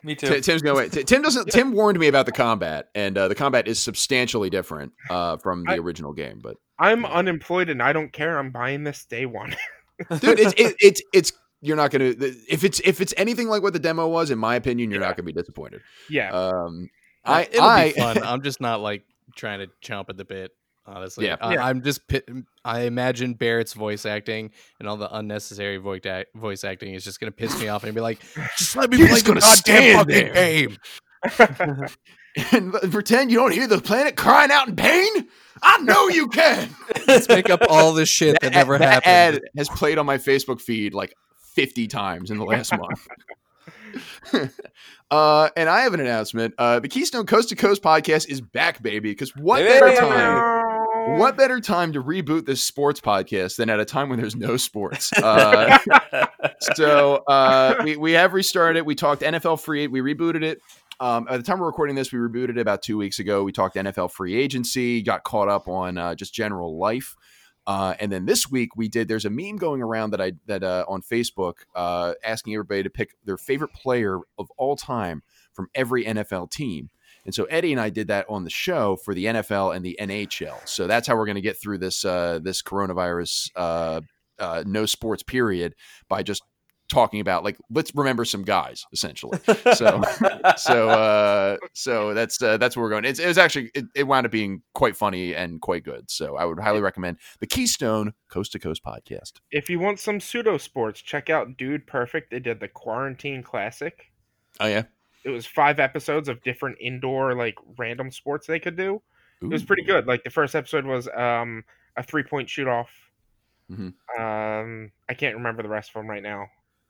Me too. Ti- Tim's gonna wait. Ti- Tim doesn't. Tim warned me about the combat, and uh, the combat is substantially different uh, from the I- original game. But I'm unemployed and I don't care. I'm buying this day one. dude, it's it, it's it's you're not gonna if it's if it's anything like what the demo was, in my opinion, you're Yeah. not gonna be disappointed. yeah. Um, I it'll I be fun. I'm just not like trying to chomp at the bit. Honestly, Yeah. I, Yeah. I'm just. pi- I imagine Barret's voice acting and all the unnecessary voice act, voice acting is just gonna piss me off and be like, just let me You're play the gonna goddamn stand fucking there." game. and pretend you don't hear the planet crying out in pain. I know you can. Let's make up all this shit that, never that happened. ad has played on my Facebook feed like 50 times in the last month. uh, and I have an announcement. Uh, the Keystone Coast to Coast podcast is back, baby. Because what Hey! better time? What better time to reboot this sports podcast than at a time when there's no sports? Uh, so uh, we we have restarted. We talked NFL free. We rebooted it. Um, at the time we're recording this, we rebooted it about two weeks ago. We talked NFL free agency, got caught up on uh, just general life, uh, and then this week we did. There's a meme going around that I that uh, on Facebook uh, asking everybody to pick their favorite player of all time from every NFL team. And so Eddie and I did that on the show for the NFL and the NHL. So that's how we're going to get through this uh, this coronavirus uh, uh, no sports period by just talking about like let's remember some guys essentially. So so uh, so that's uh, that's where we're going. It's, it was actually it, it wound up being quite funny and quite good. So I would highly recommend the Keystone Coast to Coast podcast. If you want some pseudo sports, check out Dude Perfect. They did the Quarantine Classic. Oh yeah, It was five episodes of different indoor like random sports they could do. It was pretty good. Like the first episode was um, a three point shoot off. Mhm. Um, I can't remember the rest of them right now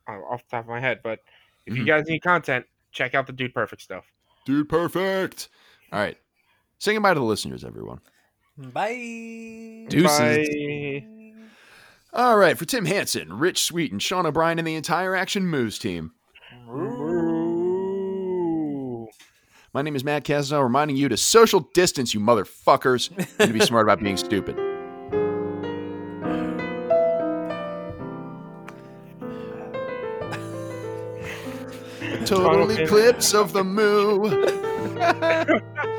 uh, off the top of my head, but if you Mhm. guys need content, check out the Dude Perfect stuff. Dude, perfect. All right, say goodbye to the listeners, everyone. Bye. Deuces. Bye. All right, for Tim Hanson, Rich Sweet, and Sean O'Brien, and the entire Action Moves team. Ooh. My name is Matt Casino, reminding you to social distance, you motherfuckers, and to be smart about being stupid. Total eclipse of the moon.